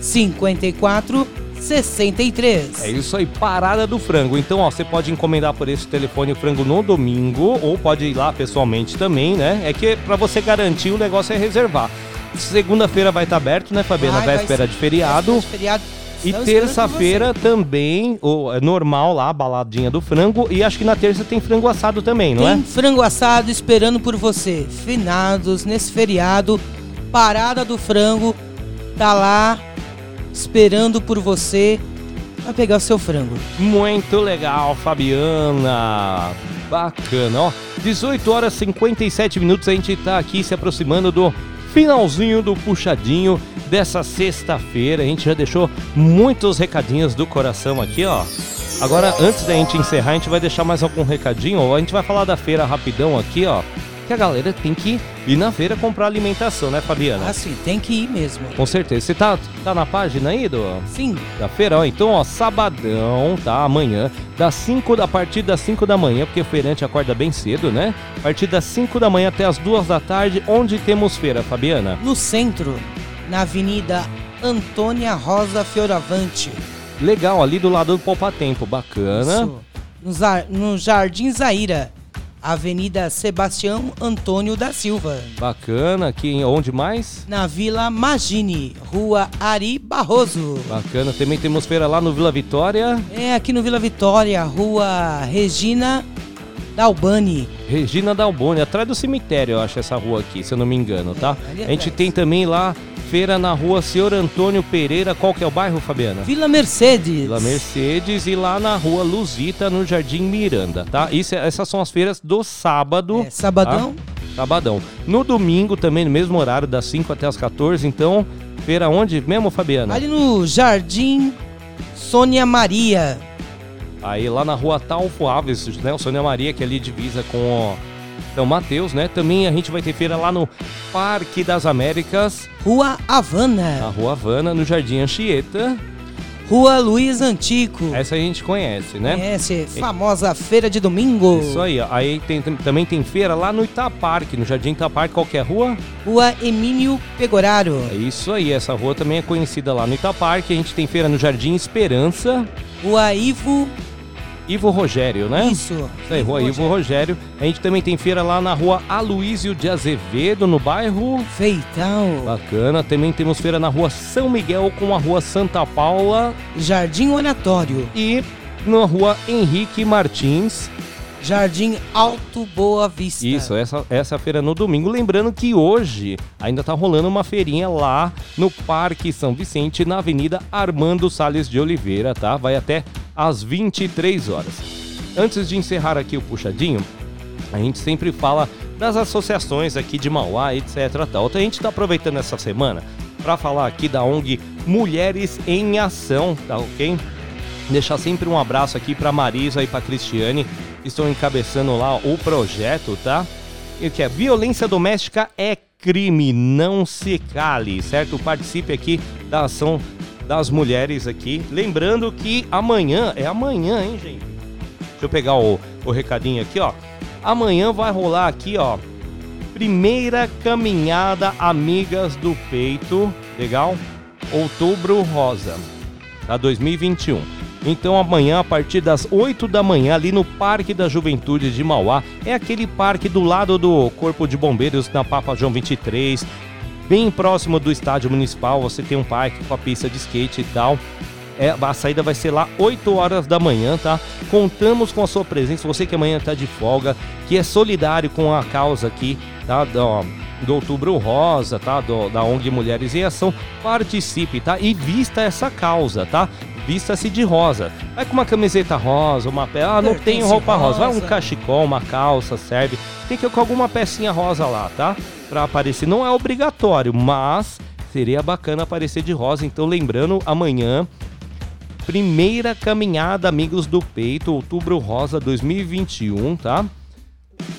Speaker 11: 54 63.
Speaker 5: É isso aí, Parada do Frango. Então, ó, você pode encomendar por esse telefone o frango no domingo ou pode ir lá pessoalmente também, né? É que pra você garantir o negócio é reservar. Segunda-feira vai estar aberto, né, Fabiana?
Speaker 11: Vai, vai
Speaker 5: Véspera
Speaker 11: ser-
Speaker 5: de feriado.
Speaker 11: véspera de feriado.
Speaker 5: E
Speaker 11: esperando
Speaker 5: terça-feira também, o, é normal lá, a baladinha do frango. E acho que na terça tem frango assado também, não
Speaker 11: Tem
Speaker 5: é?
Speaker 11: frango assado esperando por você. Finados nesse feriado. Parada do frango tá lá esperando por você pra pegar o seu frango.
Speaker 5: Muito legal, Fabiana. Bacana, ó. 18 horas e 57 minutos, a gente tá aqui se aproximando do finalzinho do puxadinho dessa sexta-feira. A gente já deixou muitos recadinhos do coração aqui, ó. Agora, antes da gente encerrar, a gente vai deixar mais algum recadinho. A gente vai falar da feira rapidão aqui, ó. Que a galera tem que ir na feira comprar alimentação, né, Fabiana?
Speaker 11: Ah, sim, tem que ir mesmo.
Speaker 5: Com certeza. Você tá, tá na página aí do,
Speaker 11: Sim.
Speaker 5: da feira? Ó, então, ó, sabadão, tá? Amanhã, das 5 a partir das 5 da manhã, porque o feirante acorda bem cedo, né? A partir das 5 da manhã até as 2 da tarde, onde temos feira, Fabiana?
Speaker 11: No centro, na Avenida Antônia Rosa Fioravante.
Speaker 5: Legal, ali do lado do Poupa Tempo, bacana.
Speaker 11: Isso. No, no Jardim Zaira, Avenida Sebastião Antônio da Silva.
Speaker 5: Bacana, aqui em onde mais?
Speaker 11: Na Vila Magine, Rua Ari Barroso.
Speaker 5: Bacana, também temos feira lá no Vila Vitória.
Speaker 11: É aqui no Vila Vitória, Rua Regina Dalbani.
Speaker 5: Regina Dalboni, atrás do cemitério, eu acho essa rua aqui, se eu não me engano, tá?
Speaker 11: ali
Speaker 5: A gente tem também lá feira na rua Senhor Antônio Pereira, qual que é o bairro, Fabiana?
Speaker 11: Vila Mercedes.
Speaker 5: Vila Mercedes e lá na rua Luzita, no Jardim Miranda, tá? Isso, é- essas são as feiras do sábado.
Speaker 11: É, sabadão.
Speaker 5: tá? Sabadão. No domingo também, no mesmo horário, das 5 até as 14, então, feira onde mesmo, Fabiana?
Speaker 11: Ali no Jardim Sônia Maria.
Speaker 5: Aí lá na rua Talfo Alves, né? O Sônia Maria, que é ali divisa com o São Mateus, né? Também a gente vai ter feira lá no Parque das Américas.
Speaker 11: Rua Havana.
Speaker 5: Na Rua Havana, no Jardim Anchieta.
Speaker 11: Rua Luiz Antico.
Speaker 5: Essa a gente conhece, né?
Speaker 11: Conhece? Famosa feira de domingo.
Speaker 5: Isso aí, ó. aí tem, também tem feira lá no Itaparque, no Jardim Itaparque, qual é a rua?
Speaker 11: Rua Emílio Pegoraro.
Speaker 5: É isso aí, essa rua também é conhecida lá no Itaparque. A gente tem feira no Jardim Esperança.
Speaker 11: Rua Ivo.
Speaker 5: Ivo Rogério, né?
Speaker 11: Isso.
Speaker 5: Isso aí, rua Ivo Rogério. A gente também tem feira lá na rua Aloísio de Azevedo, no bairro.
Speaker 11: Feitão.
Speaker 5: Bacana. Também temos feira na rua São Miguel com a rua Santa Paula.
Speaker 11: Jardim Oratório.
Speaker 5: E na rua Henrique Martins.
Speaker 11: Jardim Alto Boa Vista.
Speaker 5: Isso, essa, essa feira no domingo. Lembrando que hoje ainda tá rolando uma feirinha lá no Parque São Vicente, na Avenida Armando Salles de Oliveira, tá? Vai até às 23 horas. Antes de encerrar aqui o puxadinho, a gente sempre fala das associações aqui de Mauá, etc. Tal. Então a gente tá aproveitando essa semana para falar aqui da ONG Mulheres em Ação, tá ok? Deixar sempre um abraço aqui para Marisa e para Cristiane, estão encabeçando lá o projeto, tá? E que é violência doméstica é crime, não se cale, certo? Participe aqui da ação das mulheres aqui. Lembrando que amanhã, é amanhã, hein, gente? Deixa eu pegar o, o recadinho aqui, ó. Amanhã vai rolar aqui, ó. Primeira caminhada Amigas do Peito, legal? Outubro Rosa, tá? 2021. Então amanhã, a partir das 8 da manhã, ali no Parque da Juventude de Mauá, é aquele parque do lado do Corpo de Bombeiros, na Papa João 23, bem próximo do estádio municipal, você tem um parque com a pista de skate e tal. É, a saída vai ser lá 8 horas da manhã, tá? Contamos com a sua presença, você que amanhã tá de folga, que é solidário com a causa aqui, tá? Do, do Outubro Rosa, tá? Do, da ONG Mulheres em Ação, participe, tá? E vista essa causa, tá? Vista-se de rosa. Vai com uma camiseta rosa, uma pe... Ah, não tem roupa rosa. Vai um cachecol, uma calça, serve. Tem que ir com alguma pecinha rosa lá, tá? Pra aparecer. Não é obrigatório, mas seria bacana aparecer de rosa. Então, lembrando, amanhã, primeira caminhada Amigos do Peito, Outubro Rosa 2021, tá?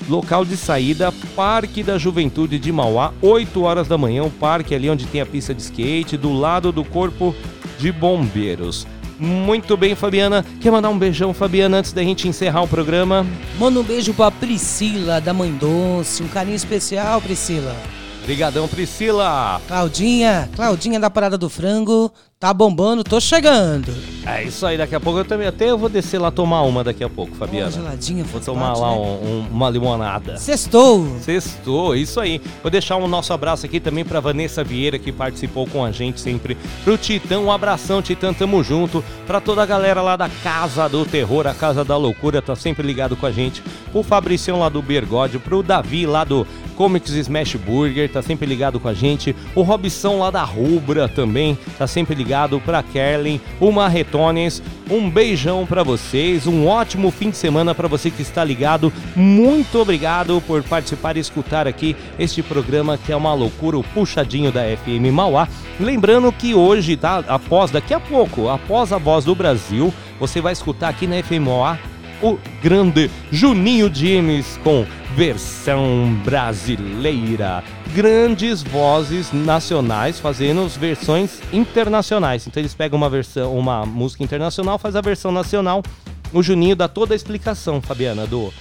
Speaker 5: Local de saída, Parque da Juventude de Mauá, 8 horas da manhã, o parque ali onde tem a pista de skate, do lado do Corpo de Bombeiros. Muito bem, Fabiana. Quer mandar um beijão, Fabiana, antes da gente encerrar o programa?
Speaker 11: Manda um beijo pra Priscila, da Mãe Doce. Um carinho especial, Priscila.
Speaker 5: Obrigadão, Priscila.
Speaker 11: Claudinha, Claudinha da Parada do Frango. Tá bombando, tô chegando.
Speaker 5: É isso aí, daqui a pouco eu também até eu vou descer lá tomar uma daqui a pouco, Fabiana.
Speaker 11: Uma geladinha,
Speaker 5: Vou tomar
Speaker 11: parte,
Speaker 5: lá
Speaker 11: né?
Speaker 5: um- um- uma limonada.
Speaker 11: Sextou.
Speaker 5: Sextou, isso aí. Vou deixar um nosso abraço aqui também pra Vanessa Vieira, que participou com a gente sempre. Pro Titã, um abração, Titã, tamo junto. Pra toda a galera lá da Casa do Terror, a Casa da Loucura, tá sempre ligado com a gente. Pro Fabricião lá do Bergode, pro Davi lá do Comics Smash Burger, tá sempre ligado com a gente. O Robson lá da Rubra também, tá sempre ligado. Pra Kerlin, o Marretones, um beijão pra vocês. Um ótimo fim de semana pra você que está ligado. Muito obrigado por participar e escutar aqui este programa que é uma loucura, o puxadinho da FM Mauá. Lembrando que hoje, tá? Após, daqui a pouco, após a voz do Brasil, você vai escutar aqui na FM Mauá o grande Juninho James com versão brasileira. Grandes vozes nacionais fazendo as versões internacionais. Então eles pegam uma versão, uma música internacional, faz a versão nacional. O Juninho dá toda a explicação, Fabiana, do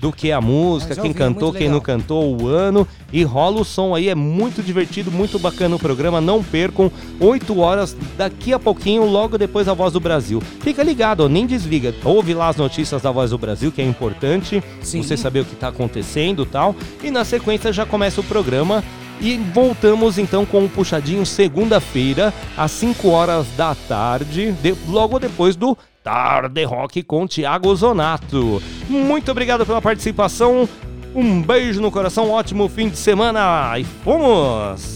Speaker 5: do que a música,
Speaker 11: eu
Speaker 5: quem cantou, quem não cantou, o ano. E rola o som aí, é muito divertido, muito bacana o programa, não percam, 8 horas daqui a pouquinho, logo depois da Voz do Brasil. Fica ligado, ó, nem desliga, ouve lá as notícias da Voz do Brasil, que é importante, você saber o que tá acontecendo e tal, e na sequência já começa o programa e voltamos então com o Puxadinho segunda-feira, às 5 horas da tarde, de- logo depois do Tarde Rock com Thiago Zonato. Muito obrigado pela participação. Um beijo no coração, ótimo fim de semana e fomos!